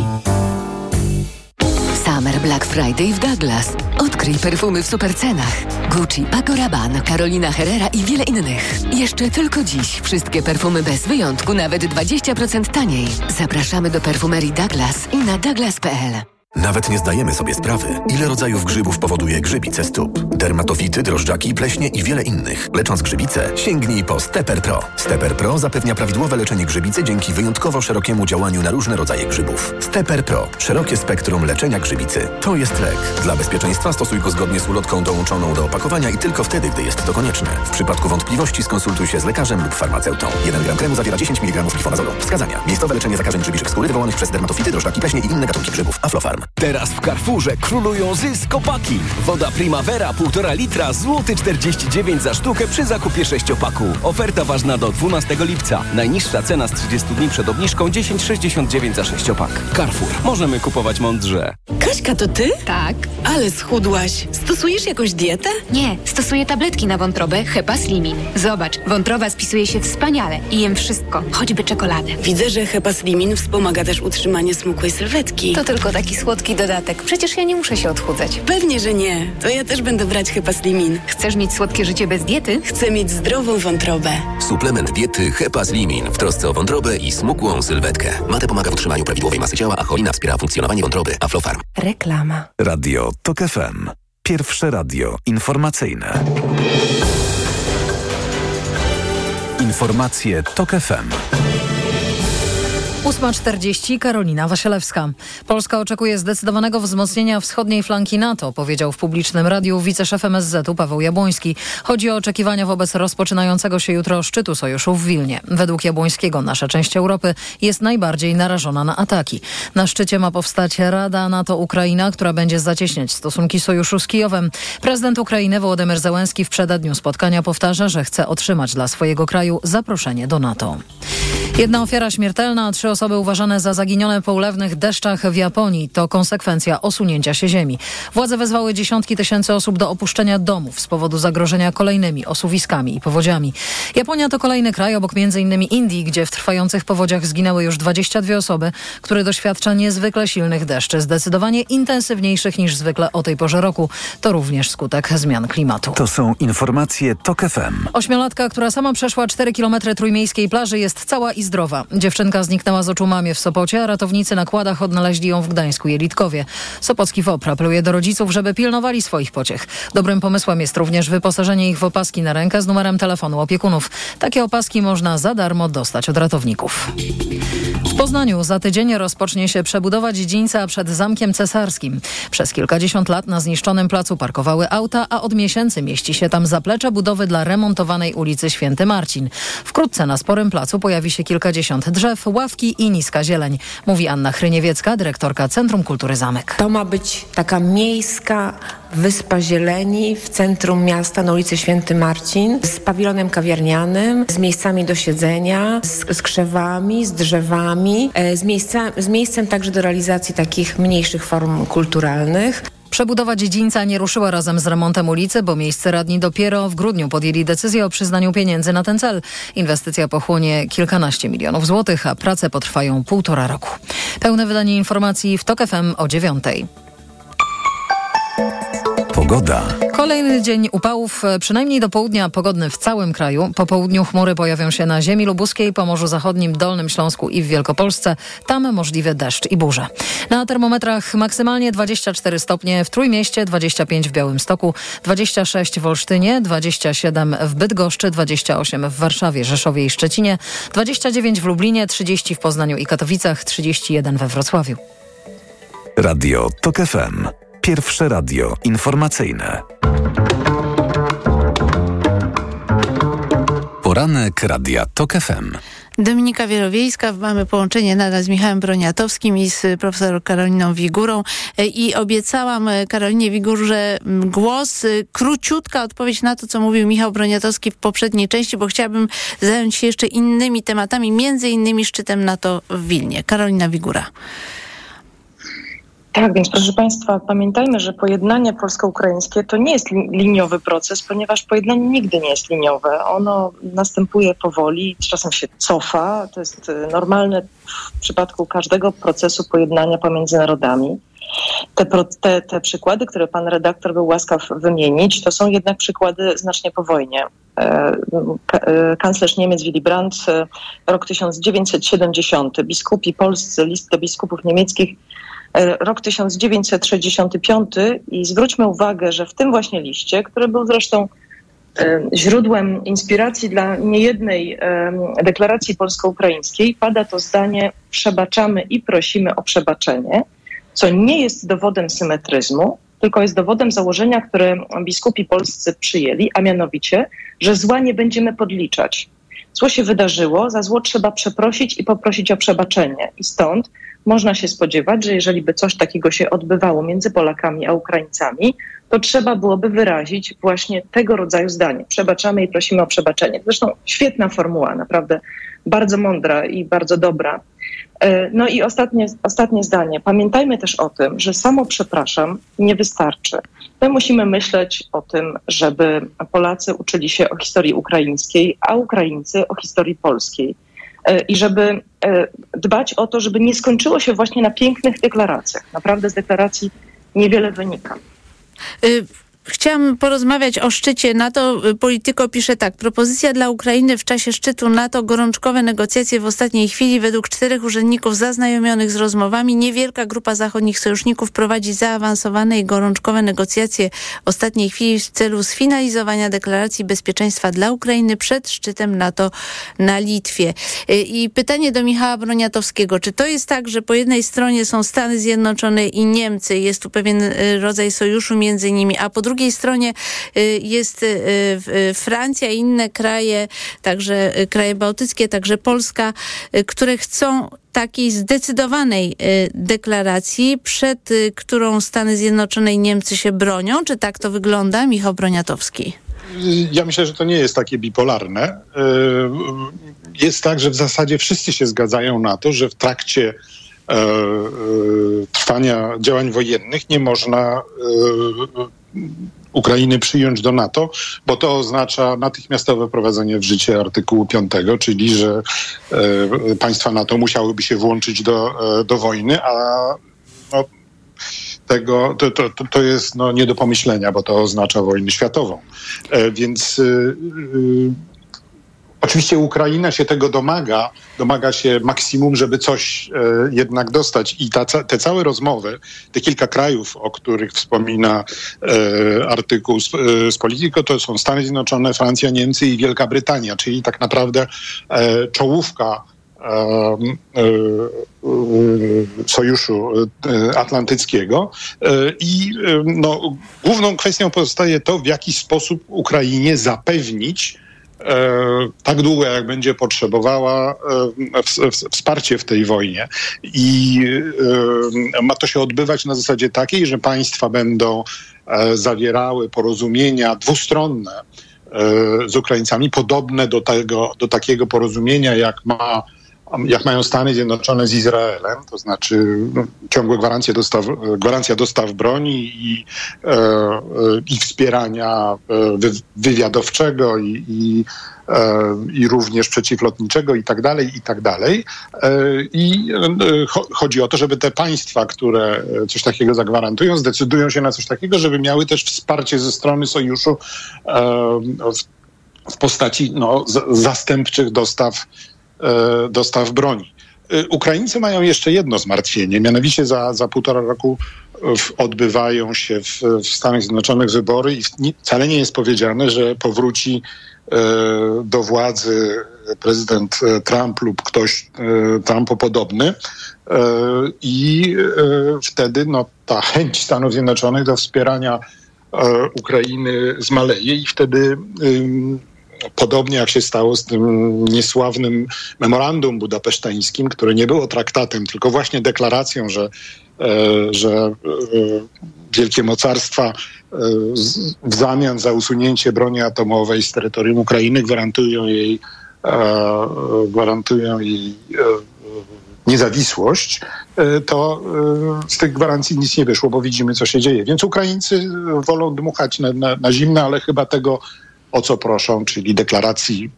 Summer Black Friday w Douglas. Odkryj perfumy w supercenach. Gucci, Paco Rabanne, Carolina Herrera i wiele innych. Jeszcze tylko dziś wszystkie perfumy bez wyjątku nawet 20% taniej. Zapraszamy do perfumerii Douglas i na douglas.pl. Nawet nie zdajemy sobie sprawy, ile rodzajów grzybów powoduje grzybice stóp. Dermatofity, drożdżaki, pleśnie i wiele innych. Lecząc grzybice, sięgnij po Stepper Pro. Stepper Pro zapewnia prawidłowe leczenie grzybicy dzięki wyjątkowo szerokiemu działaniu na różne rodzaje grzybów. Stepper Pro. Szerokie spektrum leczenia grzybicy. To jest lek. Dla bezpieczeństwa stosuj go zgodnie z ulotką dołączoną do opakowania i tylko wtedy, gdy jest to konieczne. W przypadku wątpliwości skonsultuj się z lekarzem lub farmaceutą. 1 gram kremu zawiera 10 mg glifonazolu. Wskazania. Miejscowe leczenie zakażeń grzybiczych skóry wywołanych przez dermatofity, drożdżaki, pleśnie i inne gatunki grzybów. Aflofarm. Teraz w Carrefourze królują zyskopaki. Woda Primavera 1,5 litra, złoty 49 za sztukę przy zakupie sześciopaku. Oferta ważna do 12 lipca. Najniższa cena z 30 dni przed obniżką 10,69 za sześciopak. Carrefour. Możemy kupować mądrze. Kaśka, to ty? Tak. Ale schudłaś. Stosujesz jakąś dietę? Nie, stosuję tabletki na wątrobę Hepa Slimin. Zobacz, wątroba spisuje się wspaniale i jem wszystko, choćby czekoladę. Widzę, że Hepaslimin wspomaga też utrzymanie smukłej sylwetki. To tylko taki słodki dodatek. Przecież ja nie muszę się odchudzać. Pewnie, że nie. To ja też będę brać Hepaslimin. Chcesz mieć słodkie życie bez diety? Chcę mieć zdrową wątrobę. Suplement diety Hepaslimin w trosce o wątrobę i smukłą sylwetkę. Mate pomaga w utrzymaniu prawidłowej masy ciała, a cholina wspiera funkcjonowanie wątroby. Aflofarm. Reklama. Radio TOK FM. Pierwsze radio informacyjne. Informacje TOK FM. 8.40 Karolina Wasielewska. Polska oczekuje zdecydowanego wzmocnienia wschodniej flanki NATO, powiedział w publicznym radiu wiceszef MSZ-u Paweł Jabłoński. Chodzi o oczekiwania wobec rozpoczynającego się jutro szczytu sojuszu w Wilnie. Według Jabłońskiego nasza część Europy jest najbardziej narażona na ataki. Na szczycie ma powstać Rada NATO-Ukraina, która będzie zacieśniać stosunki sojuszu z Kijowem. Prezydent Ukrainy Wołodymyr Zełenski w przededniu spotkania powtarza, że chce otrzymać dla swojego kraju zaproszenie do NATO. Jedna ofiara śmiertelna, a trzy osoby uważane za zaginione po ulewnych deszczach w Japonii to konsekwencja osunięcia się ziemi. Władze wezwały dziesiątki tysięcy osób do opuszczenia domów z powodu zagrożenia kolejnymi osuwiskami i powodziami. Japonia to kolejny kraj obok m.in. Indii, gdzie w trwających powodziach zginęły już 22 osoby, który doświadcza niezwykle silnych deszczy, zdecydowanie intensywniejszych niż zwykle o tej porze roku. To również skutek zmian klimatu. To są informacje TOK FM. Ośmiolatka, która sama przeszła 4 km trójmiejskiej plaży jest cała i zdrowa. Dziewczynka zniknęła z oczu mamie w Sopocie, a ratownicy na kładach odnaleźli ją w Gdańsku Jelitkowie. Sopocki WOPR apeluje do rodziców, żeby pilnowali swoich pociech. Dobrym pomysłem jest również wyposażenie ich w opaski na rękę z numerem telefonu opiekunów. Takie opaski można za darmo dostać od ratowników. W Poznaniu za tydzień rozpocznie się przebudowa dziedzińca przed Zamkiem Cesarskim. Przez kilkadziesiąt lat na zniszczonym placu parkowały auta, a od miesięcy mieści się tam zaplecze budowy dla remontowanej ulicy Święty Marcin. Wkrótce na sporym placu pojawi się kilkadziesiąt drzew, ławki i niska zieleń, mówi Anna Chryniewiecka, dyrektorka Centrum Kultury Zamek. To ma być taka miejska wyspa zieleni w centrum miasta na ulicy Święty Marcin z pawilonem kawiarnianym, z miejscami do siedzenia, z, z krzewami, z drzewami, e, z, miejsca, z miejscem także do realizacji takich mniejszych form kulturalnych. Przebudowa dziedzińca nie ruszyła razem z remontem ulicy, bo miejsce radni dopiero w grudniu podjęli decyzję o przyznaniu pieniędzy na ten cel. Inwestycja pochłonie kilkanaście milionów złotych, a prace potrwają półtora roku. Pełne wydanie informacji w TOK FM o dziewiątej. Pogoda. Kolejny dzień upałów, e, przynajmniej do południa pogodny w całym kraju. Po południu chmury pojawią się na ziemi lubuskiej, Pomorzu Zachodnim, Dolnym Śląsku i w Wielkopolsce. Tam możliwy deszcz i burze. Na termometrach maksymalnie 24 stopnie w Trójmieście, 25 w Białymstoku, 26 w Olsztynie, 27 w Bydgoszczy, 28 w Warszawie, Rzeszowie i Szczecinie, 29 w Lublinie, 30 w Poznaniu i Katowicach, 31 we Wrocławiu. Radio TOK FM. Pierwsze radio informacyjne. Poranek Radia TOK FM. Dominika Wielowiejska, mamy połączenie nadal z Michałem Broniatowskim i z profesor Karoliną Wigurą i obiecałam Karolinie Wigurze głos, e, króciutka odpowiedź na to, co mówił Michał Broniatowski w poprzedniej części, bo chciałabym zająć się jeszcze innymi tematami, między innymi szczytem NATO w Wilnie. Karolina Wigura. Tak, więc proszę Państwa, pamiętajmy, że pojednanie polsko-ukraińskie to nie jest liniowy proces, ponieważ pojednanie nigdy nie jest liniowe. Ono następuje powoli, czasem się cofa. To jest y, normalne w przypadku każdego procesu pojednania pomiędzy narodami. Te, te, te przykłady, które pan redaktor był łaskaw wymienić, to są jednak przykłady znacznie po wojnie. E, e, kanclerz Niemiec Willy Brandt, e, rok 1970, biskupi polscy, list do biskupów niemieckich rok 1965 i zwróćmy uwagę, że w tym właśnie liście, który był zresztą e, źródłem inspiracji dla niejednej e, deklaracji polsko-ukraińskiej, pada to zdanie przebaczamy i prosimy o przebaczenie, co nie jest dowodem symetryzmu, tylko jest dowodem założenia, które biskupi polscy przyjęli, a mianowicie, że zła nie będziemy podliczać. Zło się wydarzyło, za zło trzeba przeprosić i poprosić o przebaczenie. I stąd można się spodziewać, że jeżeli by coś takiego się odbywało między Polakami a Ukraińcami, to trzeba byłoby wyrazić właśnie tego rodzaju zdanie. Przebaczamy i prosimy o przebaczenie. Zresztą świetna formuła, naprawdę bardzo mądra i bardzo dobra. E, no i ostatnie, ostatnie zdanie. Pamiętajmy też o tym, że samo przepraszam nie wystarczy. My musimy myśleć o tym, żeby Polacy uczyli się o historii ukraińskiej, a Ukraińcy o historii polskiej i żeby e, dbać o to, żeby nie skończyło się właśnie na pięknych deklaracjach. Naprawdę z deklaracji niewiele wynika. Y Chciałam porozmawiać o szczycie NATO. Polityko pisze tak. Propozycja dla Ukrainy w czasie szczytu NATO, gorączkowe negocjacje w ostatniej chwili. Według czterech urzędników zaznajomionych z rozmowami niewielka grupa zachodnich sojuszników prowadzi zaawansowane i gorączkowe negocjacje w ostatniej chwili w celu sfinalizowania deklaracji bezpieczeństwa dla Ukrainy przed szczytem NATO na Litwie. I pytanie do Michała Broniatowskiego. Czy to jest tak, że po jednej stronie są Stany Zjednoczone i Niemcy, jest tu pewien y, rodzaj sojuszu między nimi, a po drugiej drugiej stronie y, jest y, y, Francja i inne kraje, także kraje bałtyckie, także Polska, które chcą takiej zdecydowanej deklaracji, przed którą Stany Zjednoczone i Niemcy się bronią. Czy tak to wygląda, Michał Broniatowski? Ja myślę, że to nie jest takie bipolarne. Jest tak, że w zasadzie wszyscy się zgadzają na to, że w trakcie trwania działań wojennych nie można Ukrainy przyjąć do NATO, bo to oznacza natychmiastowe prowadzenie w życie artykułu 5, czyli że e, państwa NATO musiałyby się włączyć do, e, do wojny, a no, tego, to, to, to jest no, nie do pomyślenia, bo to oznacza wojnę światową. E, więc Oczywiście Ukraina się tego domaga, domaga się maksimum, żeby coś e, jednak dostać. I ta, te całe rozmowy, te kilka krajów, o których wspomina e, artykuł z, e, z Politico, to są Stany Zjednoczone, Francja, Niemcy i Wielka Brytania, czyli tak naprawdę e, czołówka e, e, Sojuszu Atlantyckiego. I no, główną kwestią pozostaje to, w jaki sposób Ukrainie zapewnić, E, tak długo, jak będzie potrzebowała e, wsparcie w tej wojnie. I e, ma to się odbywać na zasadzie takiej, że państwa będą zawierały porozumienia dwustronne z Ukraińcami, podobne do, tego, do takiego porozumienia, jak ma jak mają Stany Zjednoczone z Izraelem, to znaczy no, ciągłe gwarancje dostaw, gwarancja dostaw broni i, e, e, i wspierania e, wy, wywiadowczego i, i, e, i, również przeciwlotniczego i tak dalej, i tak dalej. I chodzi o to, żeby te państwa, które coś takiego zagwarantują, zdecydują się na coś takiego, żeby miały też wsparcie ze strony sojuszu w, postaci no, zastępczych dostaw dostaw broni. E, Ukraińcy mają jeszcze jedno zmartwienie, mianowicie za, za półtora roku odbywają się w, w Stanach Zjednoczonych wybory i wcale nie jest powiedziane, że powróci e, do władzy prezydent Trump lub ktoś Trumpopodobny i wtedy no, ta chęć Stanów Zjednoczonych do wspierania Ukrainy zmaleje i wtedy podobnie jak się stało z tym niesławnym memorandum budapesztańskim, które nie było traktatem, tylko właśnie deklaracją, że, że wielkie mocarstwa w zamian za usunięcie broni atomowej z terytorium Ukrainy gwarantują jej, gwarantują jej niezawisłość, e, to e, z tych gwarancji nic nie wyszło, bo widzimy, co się dzieje. Więc Ukraińcy wolą dmuchać na, na, na zimno, ale chyba tego, o co proszą, czyli deklaracji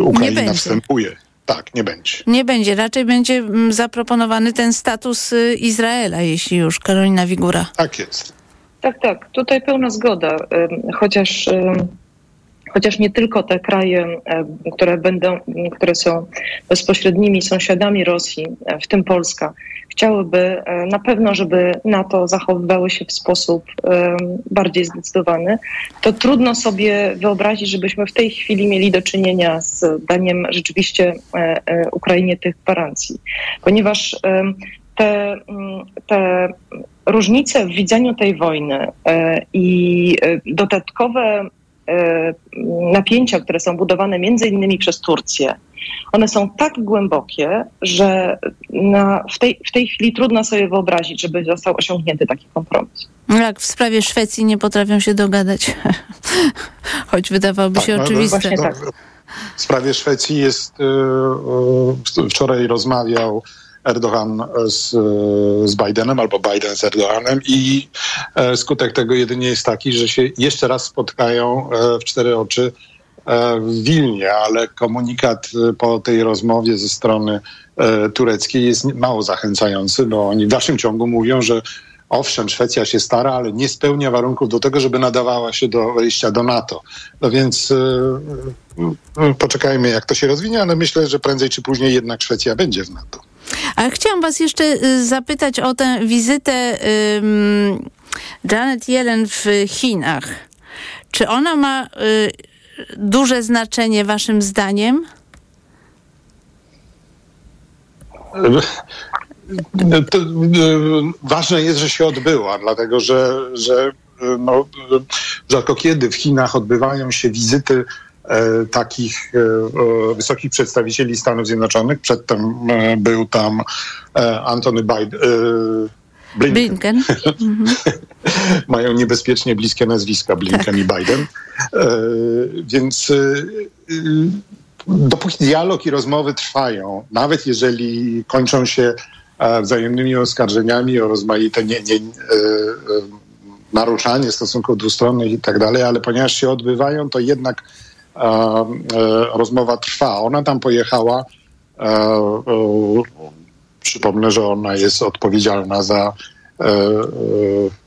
Ukraina wstępuje. Tak, nie będzie. Nie będzie. Raczej będzie mm, zaproponowany ten status y, Izraela, jeśli już. Karolina Wigura. Tak jest. Tak, tak. Tutaj pełna zgoda. Chociaż chociaż nie tylko te kraje, e, które będą, które są bezpośrednimi sąsiadami Rosji, e, w tym Polska, chciałyby e, na pewno, żeby NATO zachowywały się w sposób bardziej zdecydowany, to trudno sobie wyobrazić, żebyśmy w tej chwili mieli do czynienia z daniem rzeczywiście Ukrainie tych gwarancji, ponieważ te, te różnice w widzeniu tej wojny i dodatkowe napięcia, które są budowane między innymi przez Turcję, one są tak głębokie, że na, w, tej, w tej chwili trudno sobie wyobrazić, żeby został osiągnięty taki kompromis. Jak w sprawie Szwecji nie potrafią się dogadać, choć wydawałoby tak, się no, oczywiste. No, tak. W sprawie Szwecji jest, yy, wczoraj rozmawiał Erdogan z, z Bidenem albo Biden z Erdoganem i e, skutek tego jedynie jest taki, że się jeszcze raz spotkają e, w cztery oczy e, w Wilnie, ale komunikat po tej rozmowie ze strony tureckiej jest mało zachęcający, bo oni w dalszym ciągu mówią, że owszem, Szwecja się stara, ale nie spełnia warunków do tego, żeby nadawała się do wejścia do NATO. No więc poczekajmy, jak to się rozwinie, ale myślę, że prędzej czy później jednak Szwecja będzie w NATO. Ale chciałam was jeszcze y, zapytać o tę wizytę um, Janet Yellen w Chinach. Czy ona ma y, duże znaczenie waszym zdaniem? To, y, ważne jest, że się odbyła, dlatego że, że no, rzadko kiedy w Chinach odbywają się wizyty takich e, wysokich przedstawicieli Stanów Zjednoczonych. Przedtem e, był tam Antony Biden. Blinken. Blinken. Mają niebezpiecznie bliskie nazwiska Blinken tak. i Biden. Więc dopóki dialog i rozmowy trwają, nawet jeżeli kończą się wzajemnymi oskarżeniami o rozmaite nie, nie, naruszanie stosunków dwustronnych i tak dalej, ale ponieważ się odbywają, to jednak E, rozmowa trwa. Ona tam pojechała. E, e, przypomnę, że ona jest odpowiedzialna za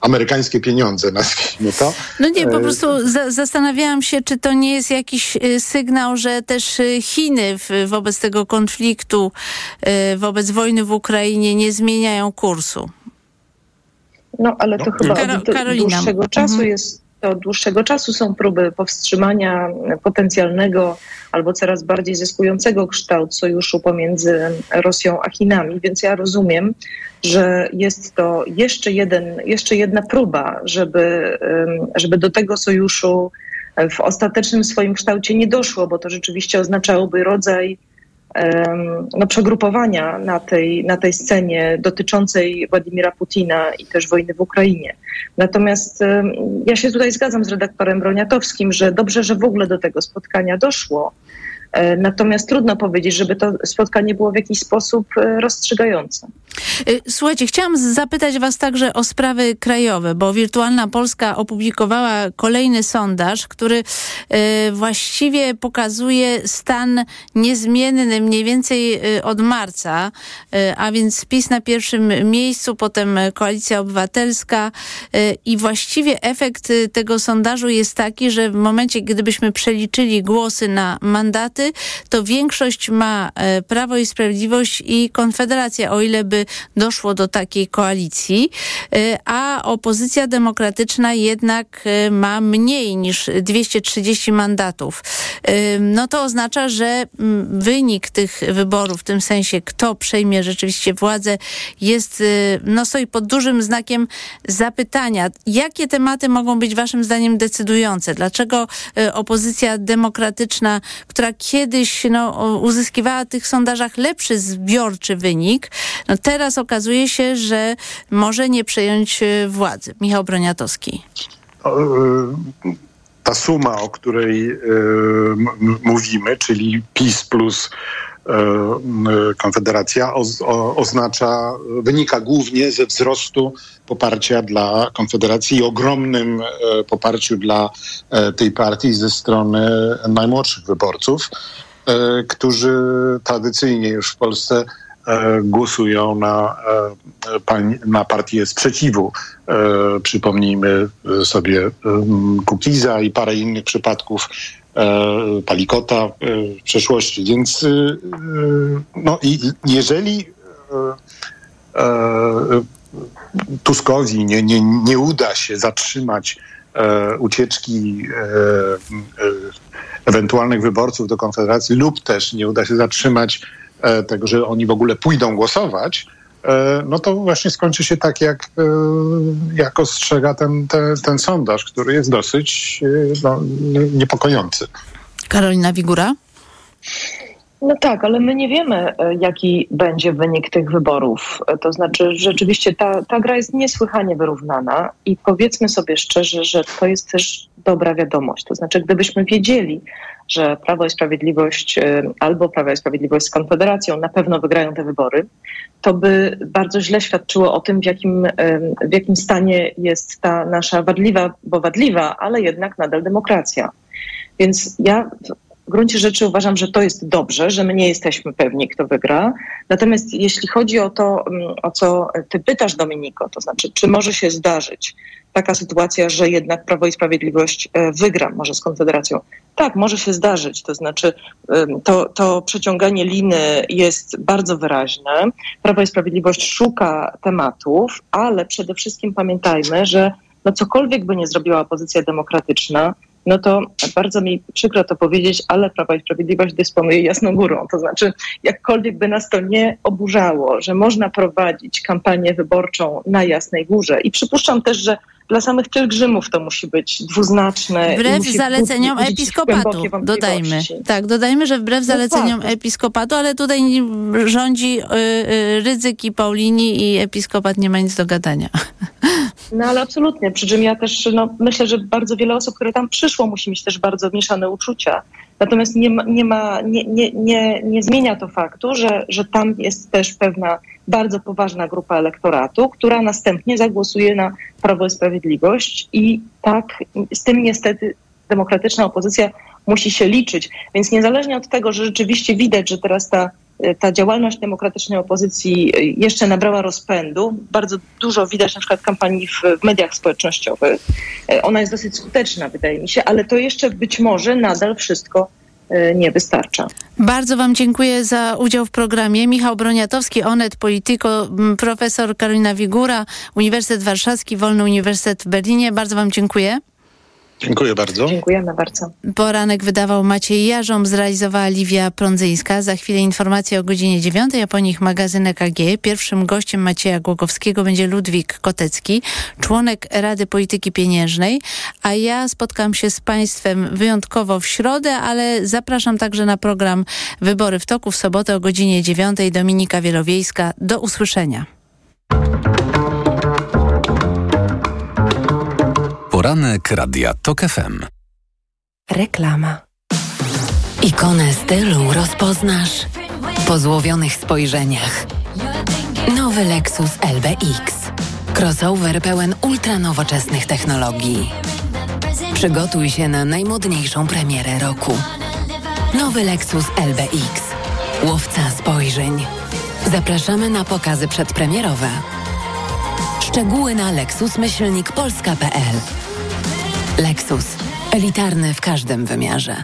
amerykańskie pieniądze, nazwijmy to. No nie, po prostu za zastanawiałam się, czy to nie jest jakiś sygnał, że też Chiny w, wobec tego konfliktu, wobec wojny w Ukrainie nie zmieniają kursu. No, ale to no, chyba od dłuższego czasu mhm. jest od dłuższego czasu są próby powstrzymania potencjalnego albo coraz bardziej zyskującego kształt sojuszu pomiędzy Rosją a Chinami, więc ja rozumiem, że jest to jeszcze, jeden, jeszcze jedna próba, żeby, żeby do tego sojuszu w ostatecznym swoim kształcie nie doszło, bo to rzeczywiście oznaczałoby rodzaj no, przegrupowania na tej, na tej scenie dotyczącej Władimira Putina i też wojny w Ukrainie. Natomiast ja się tutaj zgadzam z redaktorem Broniatowskim, że dobrze, że w ogóle do tego spotkania doszło. E, natomiast trudno powiedzieć, żeby to spotkanie było w jakiś sposób e, rozstrzygające. E, słuchajcie, chciałam zapytać Was także o sprawy krajowe, bo Wirtualna Polska opublikowała kolejny sondaż, który właściwie pokazuje stan niezmienny mniej więcej od marca, a więc PiS na pierwszym miejscu, potem Koalicja Obywatelska i właściwie efekt tego sondażu jest taki, że w momencie, gdybyśmy przeliczyli głosy na mandaty, to większość ma e, Prawo i Sprawiedliwość i Konfederacja, o ile by doszło do takiej koalicji, e, a opozycja demokratyczna jednak e, ma mniej niż 230 mandatów. No to oznacza, że mm, wynik tych wyborów, w tym sensie kto przejmie rzeczywiście władzę, jest, no stoi pod dużym znakiem zapytania. Jakie tematy mogą być waszym zdaniem decydujące? Dlaczego opozycja demokratyczna, która kiedyś no, uzyskiwała w tych sondażach lepszy zbiorczy wynik, no teraz okazuje się, że może nie przejąć władzy. Michał Broniatowski ta suma, o której mówimy, czyli PiS plus Konfederacja oznacza, wynika głównie ze wzrostu poparcia dla Konfederacji i ogromnym poparciu dla tej partii ze strony najmłodszych wyborców, którzy tradycyjnie już w Polsce głosują na, na partię sprzeciwu. Przypomnijmy sobie Kukiza i parę innych przypadków Palikota w przeszłości. Więc no i jeżeli Tuskowi nie, nie, nie uda się zatrzymać ucieczki ewentualnych wyborców do Konfederacji lub też nie uda się zatrzymać tego, że oni w ogóle pójdą głosować, no to właśnie skończy się tak, jak, jak ostrzega ten, ten, ten sondaż, który jest dosyć no, niepokojący. Karolina Wigura? No tak, ale my nie wiemy, jaki będzie wynik tych wyborów. To znaczy, rzeczywiście ta, ta gra jest niesłychanie wyrównana i powiedzmy sobie szczerze, że to jest też dobra wiadomość. To znaczy, gdybyśmy wiedzieli, że Prawo i Sprawiedliwość albo Prawo i Sprawiedliwość z Konfederacją na pewno wygrają te wybory, to by bardzo źle świadczyło o tym, w jakim, w jakim stanie jest ta nasza wadliwa, bo wadliwa, ale jednak nadal demokracja. Więc ja w gruncie rzeczy uważam, że to jest dobrze, że my nie jesteśmy pewni, kto wygra. Natomiast jeśli chodzi o to, o co ty pytasz, Dominiko, to znaczy, czy może się zdarzyć taka sytuacja, że jednak Prawo i Sprawiedliwość wygra może z Konfederacją? Tak, może się zdarzyć. To znaczy, to, to przeciąganie liny jest bardzo wyraźne. Prawo i Sprawiedliwość szuka tematów, ale przede wszystkim pamiętajmy, że no cokolwiek by nie zrobiła opozycja demokratyczna, no to bardzo mi przykro to powiedzieć, ale Prawo i Sprawiedliwość dysponuje jasną górą. To znaczy, jakkolwiek by nas to nie oburzało, że można prowadzić kampanię wyborczą na Jasnej Górze i przypuszczam też, że dla samych pielgrzymów to musi być dwuznaczne. Wbrew zaleceniom episkopatu, dodajmy. Tak, dodajmy, że wbrew no zaleceniom tak. episkopatu, ale tutaj rządzi y, y, Rydzyk i Paulini i episkopat nie ma nic do gadania. No ale absolutnie, przy czym ja też no, myślę, że bardzo wiele osób, które tam przyszło, musi mieć też bardzo mieszane uczucia. Natomiast nie, ma, nie, ma, nie, nie, nie, nie zmienia to faktu, że, że tam jest też pewna bardzo poważna grupa elektoratu, która następnie zagłosuje na Prawo i Sprawiedliwość i tak z tym niestety demokratyczna opozycja musi się liczyć. Więc niezależnie od tego, że rzeczywiście widać, że teraz ta, ta działalność demokratycznej opozycji jeszcze nabrała rozpędu, bardzo dużo widać na przykład kampanii w, w mediach społecznościowych. Ona jest dosyć skuteczna, wydaje mi się, ale to jeszcze być może nadal wszystko nie wystarcza. Bardzo Wam dziękuję za udział w programie. Michał Broniatowski, Onet Polityko, profesor Karolina Wigura, Uniwersytet Warszawski, Wolny Uniwersytet w Berlinie. Bardzo Wam dziękuję. Dziękuję bardzo. Dziękujemy bardzo. Poranek wydawał Maciej Jarząb, zrealizowała Liwia Prądzyńska. Za chwilę informacje o godzinie 9, a po nich magazyn EKG. Pierwszym gościem Macieja Głogowskiego będzie Ludwik Kotecki, członek Rady Polityki Pieniężnej, a ja spotkam się z Państwem wyjątkowo w środę, ale zapraszam także na program Wybory w toku w sobotę o godzinie 9. Dominika Wielowiejska. Do usłyszenia. Poranek Radia TOK FM. Reklama. Ikonę stylu rozpoznasz po złowionych spojrzeniach. Nowy Lexus LBX. Crossover pełen ultranowoczesnych technologii. Przygotuj się na najmodniejszą premierę roku. Nowy Lexus LBX. Łowca spojrzeń. Zapraszamy na pokazy przedpremierowe. Szczegóły na lexusmyślnikpolska.pl Lexus. Elitarny w każdym wymiarze.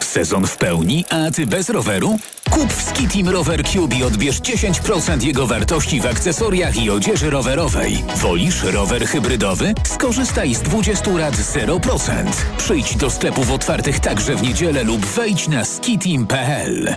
Sezon w pełni, a ty bez roweru? Kup w Skitim Rower Cube i odbierz 10% jego wartości w akcesoriach i odzieży rowerowej. Wolisz rower hybrydowy? Skorzystaj z 20 lat 0%. Przyjdź do sklepów otwartych także w niedzielę lub wejdź na skitim.pl.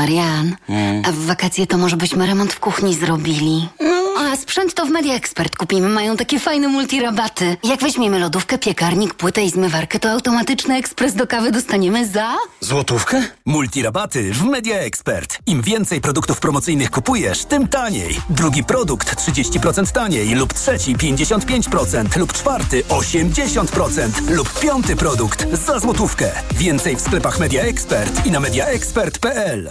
Marian, a w wakacje to może byśmy remont w kuchni zrobili. A sprzęt to w Media Expert kupimy. Mają takie fajne multirabaty. Jak weźmiemy lodówkę, piekarnik, płytę i zmywarkę, to automatyczny ekspres do kawy dostaniemy za... Złotówkę? Multirabaty w Media Expert. Im więcej produktów promocyjnych kupujesz, tym taniej. Drugi produkt 30% taniej lub trzeci 55% lub czwarty 80% lub piąty produkt za złotówkę. Więcej w sklepach Media Expert i na mediaexpert.pl.